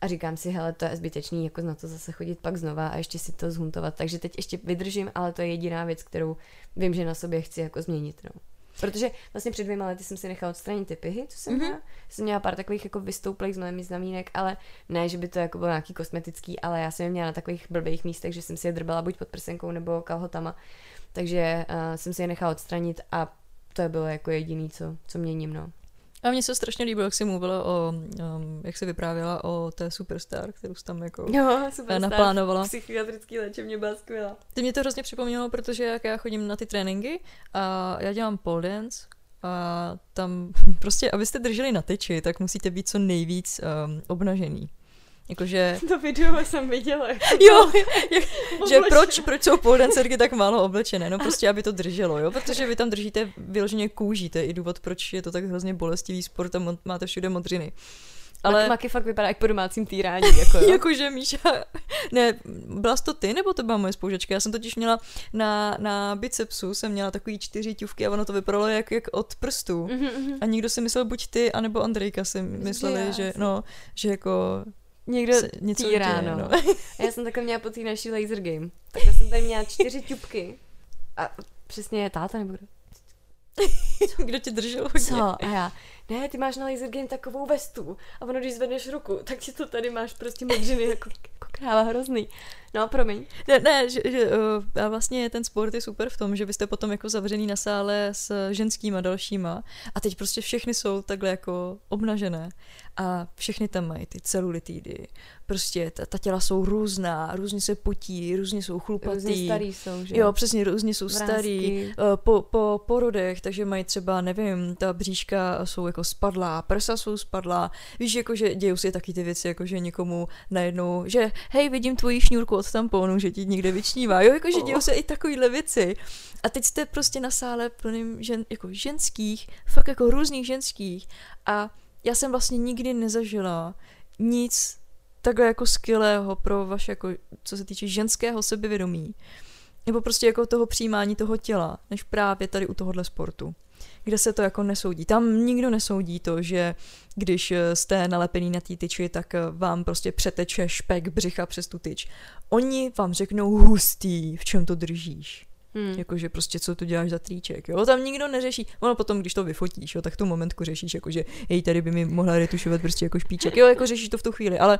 a říkám si, hele, to je zbytečný, jako na to zase chodit pak znova a ještě si to zhuntovat. Takže teď ještě vydržím, ale to je jediná věc, kterou vím, že na sobě chci jako změnit. No. Protože vlastně před dvěma lety jsem si nechala odstranit ty pihy, co jsem mm-hmm. měla. Jsem měla pár takových jako vystouplých z znamínek, ale ne, že by to jako bylo nějaký kosmetický, ale já jsem je měla na takových blbých místech, že jsem si je drbala buď pod prsenkou nebo kalhotama takže uh, jsem si je nechala odstranit a to bylo jako jediný, co, co měním, no. A mně se strašně líbilo, jak jsi mluvila o, um, jak se vyprávěla o té Superstar, kterou jsi tam jako jo, superstar, naplánovala. Psychiatrický léčebně byla skvělá. Ty mě to hrozně připomnělo, protože jak já chodím na ty tréninky a já dělám pole dance a tam prostě, abyste drželi na tyči, tak musíte být co nejvíc um, obnažený. Jakože... To video jsem viděla. Jo, jak, že proč, proč jsou poldancerky tak málo oblečené? No prostě, aby to drželo, jo? Protože vy tam držíte vyloženě kůží, to je i důvod, proč je to tak hrozně bolestivý sport a máte všude modřiny. Ale Maky fakt vypadá jak po domácím týrání. Jako, jo? Jakože Míša, ne, byla to ty nebo to byla moje spoužačka? Já jsem totiž měla na, na bicepsu, jsem měla takový čtyři ťuvky a ono to vypadalo jak, jak od prstů. Mm-hmm. A nikdo si myslel, buď ty, anebo Andrejka si mysleli, že, no, že jako Někdo něco týrá, no. no. Já jsem takhle měla po té naší laser game. Tak jsem tady měla čtyři ťupky. A přesně táta nebo kdo? Kdo tě držel hodně? Co? A já, ne, ty máš na laser game takovou vestu a ono, když zvedneš ruku, tak ti to tady máš prostě modřiny jako, jako kráva hrozný. No, promiň. Ne, ne že, že, uh, a vlastně ten sport je super v tom, že vy jste potom jako zavřený na sále s ženskýma dalšíma a teď prostě všechny jsou takhle jako obnažené a všechny tam mají ty celulitidy. Prostě ta, ta těla jsou různá, různě se potí, různě jsou chlupatý. Různě starý jsou, že? Jo, přesně, různě jsou Vrázky. starý. Uh, po, po porodech, takže mají třeba, nevím, ta bříška jsou jako jako spadlá, prsa jsou spadlá, víš, jako že dějou se taky ty věci, jako že někomu najednou, že hej, vidím tvoji šňůrku od tamponu, že ti někde vyčnívá, jo, jako že dějou se i takovýhle věci. A teď jste prostě na sále plným žen, jako ženských, fakt jako různých ženských. A já jsem vlastně nikdy nezažila nic takhle jako skvělého pro vaše, jako, co se týče ženského sebevědomí, nebo prostě jako toho přijímání toho těla, než právě tady u tohohle sportu kde se to jako nesoudí. Tam nikdo nesoudí to, že když jste nalepený na té tyči, tak vám prostě přeteče špek břicha přes tu tyč. Oni vám řeknou hustý, v čem to držíš. Hmm. Jakože prostě co tu děláš za triček, jo, tam nikdo neřeší. Ono potom, když to vyfotíš, jo, tak tu momentku řešíš, jakože hej, tady by mi mohla retušovat prostě jako špíček, jo, jako řešíš to v tu chvíli, ale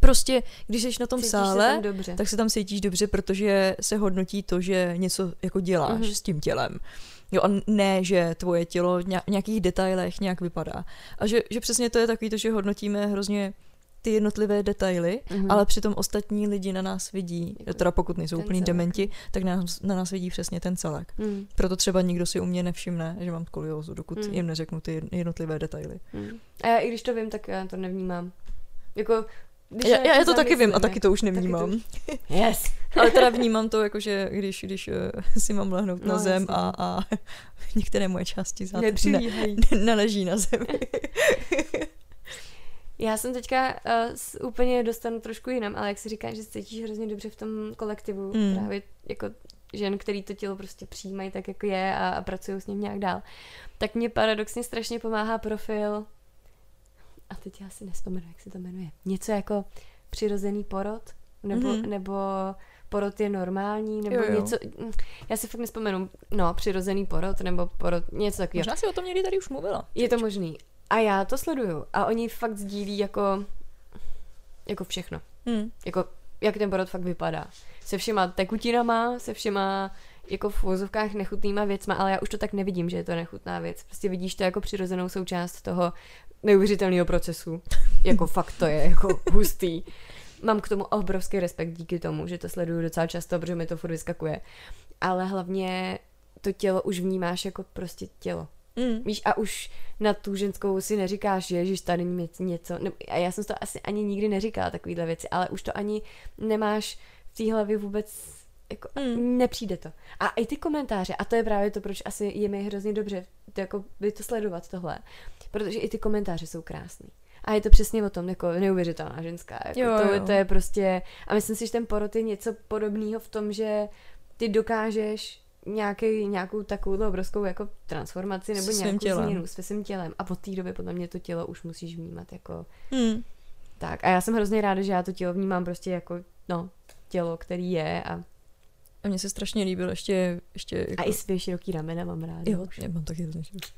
prostě, když jsi na tom cítíš sále, se tak se tam cítíš dobře, protože se hodnotí to, že něco jako děláš mm-hmm. s tím tělem. Jo, a ne, že tvoje tělo v nějakých detailech nějak vypadá. A že, že přesně to je takový to, že hodnotíme hrozně ty jednotlivé detaily, mm-hmm. ale přitom ostatní lidi na nás vidí, jako teda pokud nejsou úplný celek. dementi, tak na nás, na nás vidí přesně ten celek. Mm. Proto třeba nikdo si u mě nevšimne, že mám skoliózu, dokud mm. jim neřeknu ty jednotlivé detaily. Mm. A já i když to vím, tak já to nevnímám. Jako když já, já to taky vím a taky to už nevnímám. To... Yes. Ale teda vnímám to, jakože když, když uh, si mám lehnout no, na zem a, a některé moje části zad ne, neleží na zemi. Já jsem teďka uh, úplně dostanu trošku jinam, ale jak si říkáš, že se cítíš hrozně dobře v tom kolektivu, mm. právě jako žen, který to tělo prostě přijímají tak, jako je a, a pracují s ním nějak dál, tak mě paradoxně strašně pomáhá profil a teď já si nespomenu, jak se to jmenuje. Něco jako přirozený porod, nebo, mm-hmm. nebo porod je normální, nebo jo, jo. něco, já si fakt nespomenu, no, přirozený porod, nebo porod, něco takového. Možná si o tom někdy tady už mluvila. Je to možný. A já to sleduju. A oni fakt sdílí jako, jako všechno. Hmm. Jako, jak ten porod fakt vypadá. Se všema tekutinama, se všema jako v vozovkách nechutnýma věcma, ale já už to tak nevidím, že je to nechutná věc. Prostě vidíš to jako přirozenou součást toho neuvěřitelného procesu. jako fakt to je jako hustý. Mám k tomu obrovský respekt díky tomu, že to sleduju docela často, protože mi to furt vyskakuje. Ale hlavně to tělo už vnímáš jako prostě tělo. Mm. Víš, a už na tu ženskou si neříkáš, že ježiš, tady něco, něco. Ne, a já jsem to asi ani nikdy neříkala, takovýhle věci, ale už to ani nemáš v té hlavě vůbec jako, mm. nepřijde to. A i ty komentáře, a to je právě to, proč asi je mi hrozně dobře to, jako, by to sledovat tohle, protože i ty komentáře jsou krásný. A je to přesně o tom, jako neuvěřitelná ženská. Jako jo, to, jo. to je prostě, a myslím si, že ten porod je něco podobného v tom, že ty dokážeš nějaký, nějakou takovou obrovskou jako transformaci nebo s nějakou tělem. změnu s svým tělem a od té doby podle mě to tělo už musíš vnímat jako hmm. tak a já jsem hrozně ráda, že já to tělo vnímám prostě jako no, tělo, který je a a mně se strašně líbilo ještě... ještě jako... A i svě široký ramena mám ráda. Jo, já mám taky hrozně široký.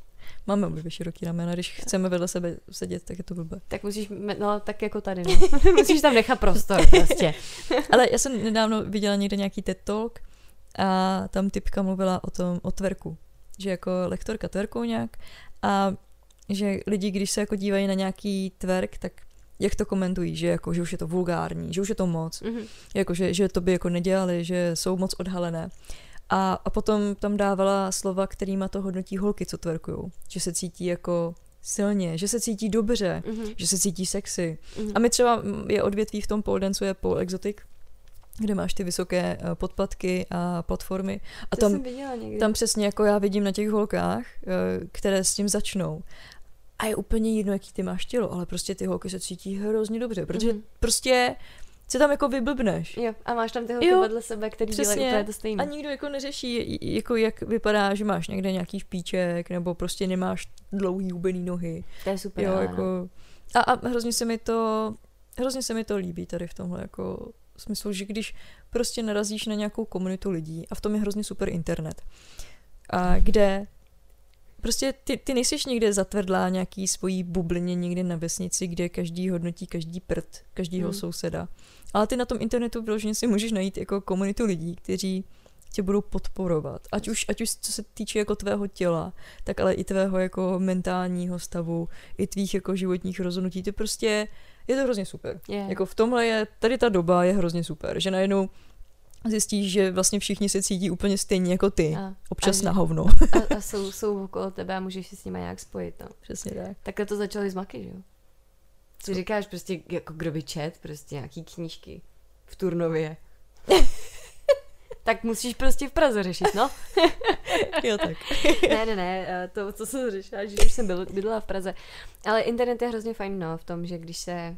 Máme obě široký ramena, když chceme vedle sebe sedět, tak je to blbé. Tak musíš, no tak jako tady, no. musíš tam nechat prostor prostě. Ale já jsem nedávno viděla někde nějaký TED Talk a tam typka mluvila o tom, o tverku. Že jako lektorka tverkou nějak a že lidi, když se jako dívají na nějaký tverk, tak jak to komentují, že, jako, že už je to vulgární, že už je to moc, mm-hmm. jako, že, že to by jako nedělali, že jsou moc odhalené. A, a potom tam dávala slova, kterýma to hodnotí holky, co tverkujou. Že se cítí jako silně, že se cítí dobře, mm-hmm. že se cítí sexy. Mm-hmm. A my třeba je odvětví v tom pole dance je pole exotic, kde máš ty vysoké eh, podpatky a platformy. A to tam, tam přesně jako já vidím na těch holkách, eh, které s tím začnou. A je úplně jedno, jaký ty máš tělo, ale prostě ty holky se cítí hrozně dobře, protože mm-hmm. prostě se tam jako vyblbneš. Jo, a máš tam ty holky jo, vedle sebe, který přesně, dělají úplně to stejné. A nikdo jako neřeší, jako jak vypadá, že máš někde nějaký špíček, nebo prostě nemáš dlouhý hubený nohy. To je super. Jo, jako, a, a hrozně se mi to, hrozně se mi to líbí tady v tomhle jako smyslu, že když prostě narazíš na nějakou komunitu lidí, a v tom je hrozně super internet, a kde prostě ty, ty nejsiš někde zatvrdlá nějaký svojí bublině někde na vesnici, kde každý hodnotí každý prd, každýho hmm. souseda. Ale ty na tom internetu vyloženě si můžeš najít jako komunitu lidí, kteří tě budou podporovat. Ať už, ať už co se týče jako tvého těla, tak ale i tvého jako mentálního stavu, i tvých jako životních rozhodnutí. Ty prostě, je to hrozně super. Yeah. Jako v tomhle je, tady ta doba je hrozně super, že najednou zjistíš, že vlastně všichni se cítí úplně stejně jako ty. A, Občas a že- na hovno. a, a jsou, jsou okolo tebe a můžeš si s nimi nějak spojit, no. Přesně tak. Takhle to začali z Maky, že jo? Si říkáš prostě, jako kdo by čet, prostě nějaký knížky v Turnově. tak musíš prostě v Praze řešit, no. Jo, tak. ne, ne, ne, eh, to, co jsem řešila, že už jsem bydlela v Praze. Ale internet je hrozně fajn, no, v tom, že když se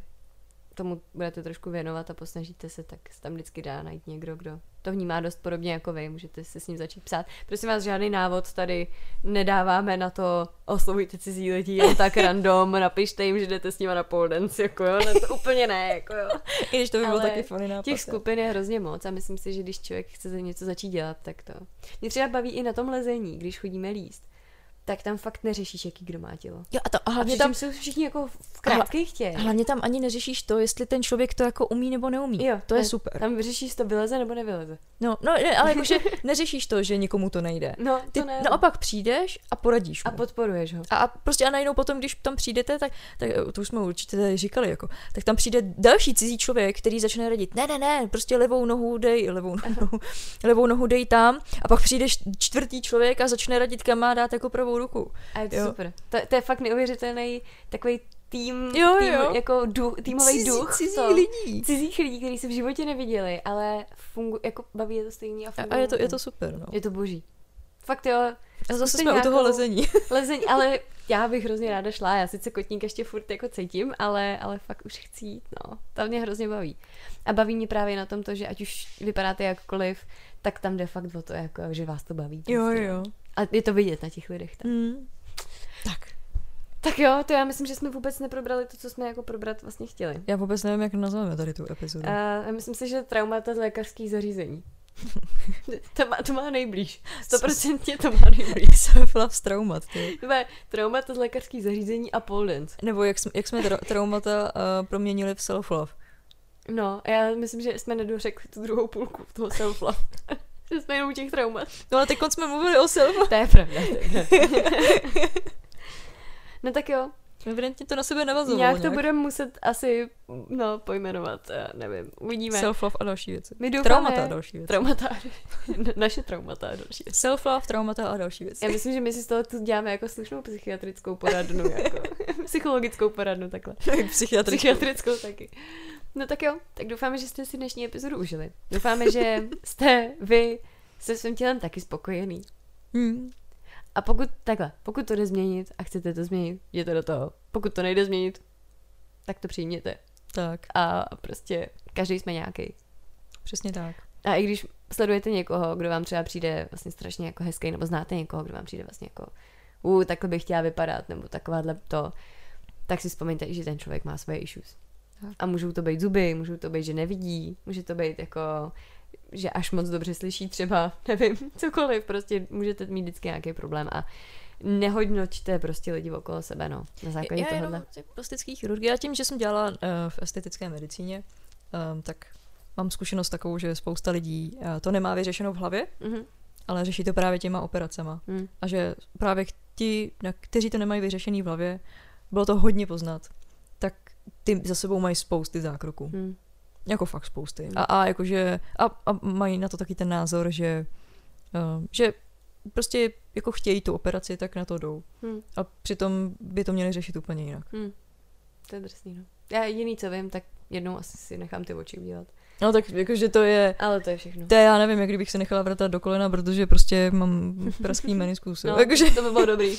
tomu budete trošku věnovat a posnažíte se, tak se tam vždycky dá najít někdo, kdo to vnímá dost podobně jako vy, můžete se s ním začít psát. Prosím vás, žádný návod tady nedáváme na to, oslovujte cizí lidi, jen tak random, napište jim, že jdete s nima na pole dance, jako jo, ne, to úplně ne, jako jo. I když to by bylo Ale taky funny nápad. Těch skupin je hrozně moc a myslím si, že když člověk chce něco začít dělat, tak to. Mě třeba baví i na tom lezení, když chodíme líst, tak tam fakt neřešíš, jaký kdo má tělo. Jo, a, to, a A hlavně přitom tam, jsou všichni jako v krátkých těch. hlavně tam ani neřešíš to, jestli ten člověk to jako umí nebo neumí. Jo, to je ne, super. Tam vyřešíš, jestli to vyleze nebo nevyleze. No, no ne, ale jakože neřešíš to, že někomu to nejde. No, Ty to ne. naopak přijdeš a poradíš A mu. podporuješ ho. A, a prostě a najednou potom, když tam přijdete, tak, tak to už jsme určitě tady říkali, jako, tak tam přijde další cizí člověk, který začne radit, ne, ne, ne, prostě levou nohu dej, levou nohu, levou nohu dej tam a pak přijdeš čtvrtý člověk a začne radit, kam má dát jako pravou ruku. A je to Jo. super. To, to je fakt neuvěřitelný takový tým, Jo, tým jo. jako duch, týmový Cizí- duch. cizí to. lidí. Cizích lidí, kteří se v životě neviděli, ale fungu, jako baví je to stejný a funguje. a je, to, je to super, no. je to boží. Fakt jo, A zase zkuste jsme u toho lezení. Lezení, ale já bych hrozně ráda šla, já sice kotník ještě furt jako cítím, ale, ale fakt už chci jít, no. To mě hrozně baví. A baví mě právě na tom to, že ať už vypadáte jakkoliv, tak tam jde fakt o to, jako, že vás to baví. Jo, prostě. jo. A je to vidět na těch lidech. Tak. Mm. Tak. tak jo, to já myslím, že jsme vůbec neprobrali to, co jsme jako probrat vlastně chtěli. Já vůbec nevím, jak nazveme tady tu epizodu. A já myslím si, že traumata z lékařských zařízení. to, má, to má nejblíž. 100% to má nejblíž. Self-love traumat, ty. To traumata z lékařských zařízení a pole dance. Nebo jak jsme, jak jsme tra- traumata uh, proměnili v self-love. No, já myslím, že jsme nedořekli tu druhou půlku toho self-love. jsme jenom u těch traumat. No ale teď jsme mluvili o self To je pravda. To je pravda. no tak jo, Evidentně to na sebe navazovalo nějak to budeme muset asi, no, pojmenovat, já nevím, uvidíme. Self-love a další věci. My doufáme, Traumata a další věci. Traumata, naše traumata a další věci. Self-love, traumata a další věci. Já myslím, že my si z toho tu děláme jako slušnou psychiatrickou poradnu, jako psychologickou poradnu takhle. Psychiatrickou. Psychiatrickou taky. No tak jo, tak doufáme, že jste si dnešní epizodu užili. Doufáme, že jste vy se svým tělem taky spokojený. Hmm. A pokud takhle, pokud to jde změnit a chcete to změnit, jděte do toho. Pokud to nejde změnit, tak to přijměte. Tak, A prostě každý jsme nějaký. přesně tak. A i když sledujete někoho, kdo vám třeba přijde vlastně strašně jako hezký, nebo znáte někoho, kdo vám přijde vlastně jako uh, takhle bych chtěla vypadat, nebo takováhle to, tak si vzpomeňte, že ten člověk má svoje issues. Tak. A můžou to být zuby, můžou to být, že nevidí, může to být jako, že až moc dobře slyší třeba, nevím, cokoliv, prostě můžete mít vždycky nějaký problém a nehodnoťte prostě lidi okolo sebe, no, na základě Já tohohle. jenom ty plastický chirurgie. Já tím, že jsem dělala uh, v estetické medicíně, um, tak mám zkušenost takovou, že spousta lidí uh, to nemá vyřešeno v hlavě, Mhm. ale řeší to právě těma operacema. Mm. A že právě ti, kteří to nemají vyřešený v hlavě, bylo to hodně poznat, ty za sebou mají spousty zákroků. Mm. Jako fakt spousty. Hmm. A, a jakože, a, a mají na to taky ten názor, že, uh, že prostě jako chtějí tu operaci, tak na to jdou. Mm. A přitom by to měli řešit úplně jinak. Mm. To je drsný, no. Já jediný, co vím, tak jednou asi si nechám ty oči udělat. No tak jakože to je, Ale to je všechno. to je, já nevím, jak kdybych se nechala vratat do kolena, protože prostě mám praský meniskus. No, Jakože, to by bylo dobrý.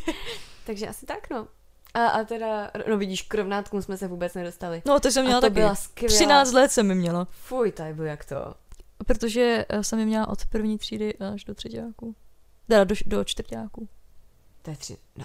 Takže asi tak, no. A, a teda, no vidíš, k rovnátkům jsme se vůbec nedostali. no to jsem měla a to taky. byla skvělá. 13 let jsem mi měla. Fuj, tajbu, jak to. Protože eh, jsem je měla od první třídy až do třetíku. Teda do, do čtvrtáku. To je tři. No.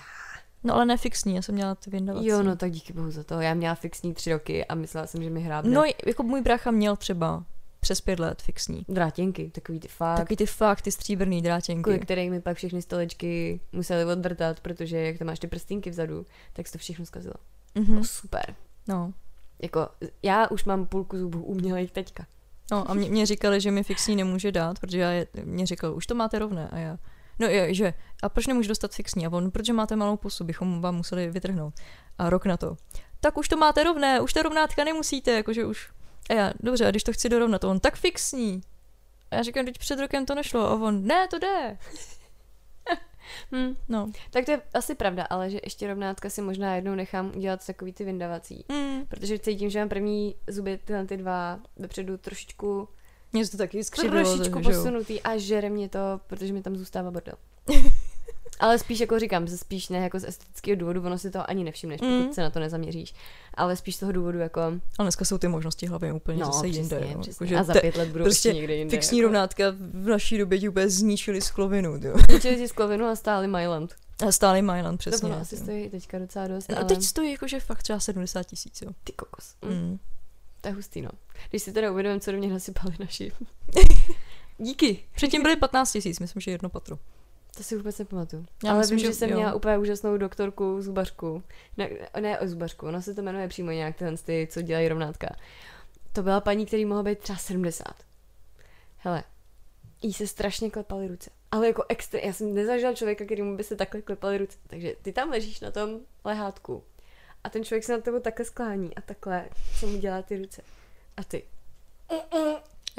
No ale ne fixní, já jsem měla ty vyndavací. Jo, no tak díky bohu za to. Já měla fixní tři roky a myslela jsem, že mi hrábne. No, jako můj brácha měl třeba přes pět let fixní. Drátěnky, takový ty fakt. Taky ty fakt, ty stříbrný drátěnky. Kvůli kterých mi pak všechny stolečky museli odvrtat, protože jak tam máš ty prstínky vzadu, tak se to všechno zkazilo. Mhm. No super. No. Jako, já už mám půlku zubů umělejch teďka. No a mě, mě říkali, že mi fixní nemůže dát, protože já je, mě říkal, už to máte rovné a já, no je, že, a proč nemůžu dostat fixní? A on, protože máte malou pusu, bychom vám museli vytrhnout. A rok na to. Tak už to máte rovné, už ta rovnátka nemusíte, jakože už. A já, dobře, a když to chci dorovnat, on, tak fixní. A já říkám, teď před rokem to nešlo. A on, ne, to jde. Hm. No. Tak to je asi pravda, ale že ještě rovnátka si možná jednou nechám udělat takový ty vyndavací. Mm. Protože cítím, že mám první zuby tyhle ty dva vepředu trošičku, se to taky skřivilo. trošičku posunutý a žere mě to, protože mi tam zůstává bordel. Ale spíš jako říkám, že spíš ne jako z estetického důvodu, ono si to ani nevšimneš, pokud Mm. se na to nezaměříš. Ale spíš z toho důvodu jako, Ale dneska jsou ty možnosti hlavně úplně no zase přesně, jinde. jo. přesně. Jakože a za pět let budou prostě někde jinde. Fixní jako. rovnátka v naší době ti úplně zničili sklovinu. jo. Zničili si sklovinu a stáli Myland. A stále Myland, Přesně, to ono asi stojí teďka docela dost, No, ale teď stojí jakože fakt třeba 70 tisíc, jo. ty kokos. Mm. Mm. To je hustý, no. Když si teda uvědomím, co do mě nasypali naši. Díky. Předtím byly 15 tisíc, myslím, že jedno patro. To si vůbec nepamatuju. Já Ale myslím, vím, že, že jsem jo. měla úplně úžasnou doktorku zubařku. Ne, ne o zubařku, ona se to jmenuje přímo nějak ten ty, co dělají rovnátka. To byla paní, který mohla být třeba 70. Hele, jí se strašně klepaly ruce. Ale jako extra, já jsem nezažila člověka, kterýmu by se takhle klepaly ruce. Takže ty tam ležíš na tom lehátku a ten člověk se na tebe takhle sklání a takhle se mu dělá ty ruce. A ty.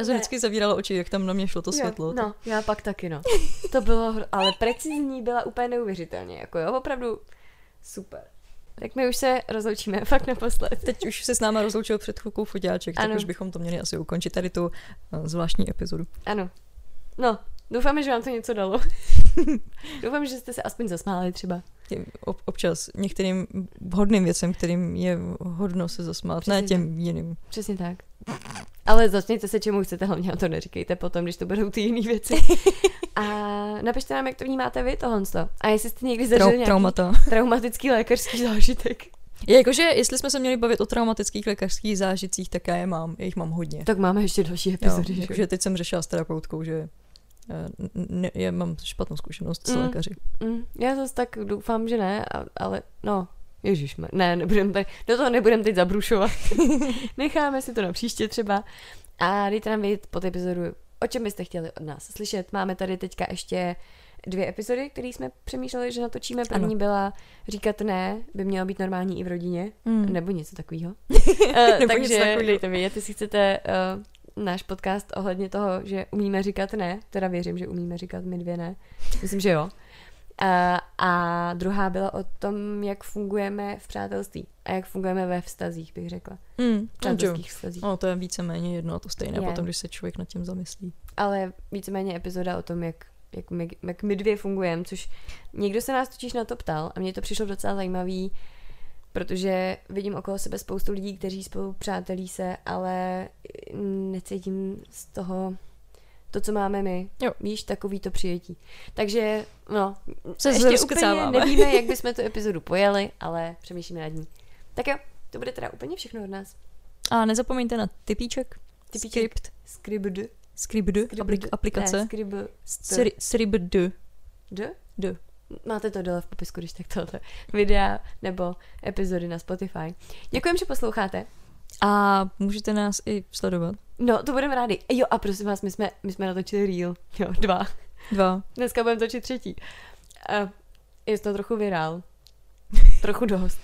Já jsem Ne. vždycky zavírala oči, jak tam na mě šlo to Jo, světlo. no, já pak taky, no. To bylo, ale precizní byla úplně neuvěřitelně, jako jo, opravdu super. Tak my už se rozloučíme, fakt naposled. Teď už se s náma rozloučil před chvilkou foťáček, tak Ano. už bychom to měli asi ukončit tady tu eh, zvláštní epizodu. Ano. No, doufáme, že vám to něco dalo. Doufám, že jste se aspoň zasmáli třeba. Ob- Občas některým vhodným věcem, kterým je hodno se zasmát, ne Přesně těm jiným. Přesně tak. Ale začněte se, čemu chcete, hlavně a to neříkejte potom, když to budou ty jiné věci. A napište nám, jak to vnímáte vy tohle. A jestli jste někdy zažili Trau- nějaký traumata. traumatický lékařský zážitek, Je jakože, jestli jsme se měli bavit o traumatických lékařských zážitcích, tak já je mám, já jich mám hodně. tak máme ještě další Jo, epizody. že? jakože teď jsem řešila s terapeutkou, že ne, já mám špatnou zkušenost s Mm. lékaři. Mm, já zase tak doufám, že ne, ale no, Ježíš, ne, nebudem tady, do toho nebudem teď zabrušovat. Necháme si to na příště třeba. A dejte nám vědět pod epizodu, o čem byste chtěli od nás slyšet. Máme tady teďka ještě dvě epizody, které jsme přemýšleli, že natočíme. První Ano. byla Říkat ne by mělo být normální i v rodině, Mm. nebo něco takového. Nebo něco Takže dejte vědět, jestli chcete uh, náš podcast ohledně toho, že umíme říkat ne. Teda věřím, že umíme říkat my dvě ne. Myslím, že jo. A, a druhá byla o tom, jak fungujeme v přátelství a jak fungujeme ve vztazích, bych řekla. Mm. jo. Přátelských vztazích. No, to je víceméně jedno a to stejné Je. potom, když se člověk nad tím zamyslí. Ale víceméně epizoda o tom, jak, jak, my, jak my dvě fungujeme, což někdo se nás totiž na to ptal a mně to přišlo docela zajímavý, protože vidím okolo sebe spoustu lidí, kteří spolu přátelí se, ale necítím z toho to, co máme my. Jo. Víš, takový to přijetí. Takže, no, Se ještě úplně nevíme, jak bychom tu epizodu pojeli, ale přemýšlíme nad ní. Tak jo, to bude teda úplně všechno od nás. A nezapomeňte na typíček, Typíček. script, Scribd. script, aplik, aplikace, Ne, scribd. Sri- script, D? D. Máte to dole v popisku, když tak tohle videa nebo epizody na Spotify. Děkujem, že posloucháte. A můžete nás i sledovat. No, to budeme rádi. Jo, a prosím vás, my jsme, my jsme natočili reel. Jo, dva. Dva. Dneska budeme točit třetí. A je to trochu virál. Trochu dost.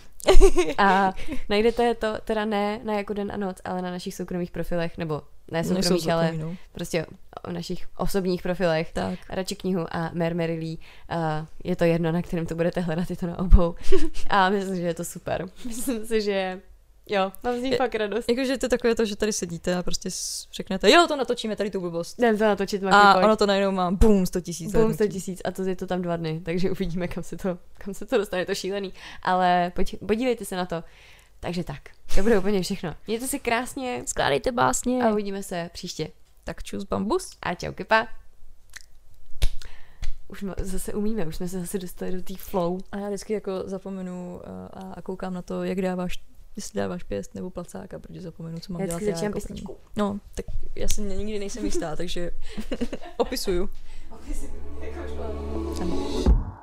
A najdete to teda ne na jako den a noc, ale na našich soukromých profilech, nebo ne soukromých, ale no. prostě o našich osobních profilech. Tak. Radši knihu a Mermery Lee. A je to jedno, na kterém to budete hledat, je to na obou. A myslím, že je to super. Myslím si, že jo, mám z ní fakt radost. Jakože to je takové to, že tady sedíte a prostě řeknete, jo, to natočíme tady tu blbost. Jdem to natočit, A Maki, pojď. ono to najednou má boom, 100 tisíc. Boom 100 tisíc a to je to tam dva dny, takže uvidíme, kam se to, kam se to dostane, je to šílený. Ale pojď, podívejte se na to. Takže tak, to bude úplně všechno. Mějte si krásně Skládejte básně. a uvidíme se příště. Tak čus bambus. A čau, kepa. Už zase umíme, už jsme se zase dostali do té flow. A já vždycky jako zapomenu uh, a koukám na to, jak dáváš, jestli dáváš pěst nebo placáka, protože zapomenu, co mám Já dělat já začínám jako. No, tak já si nikdy nejsem jistá, takže opisuju. Jako Ano.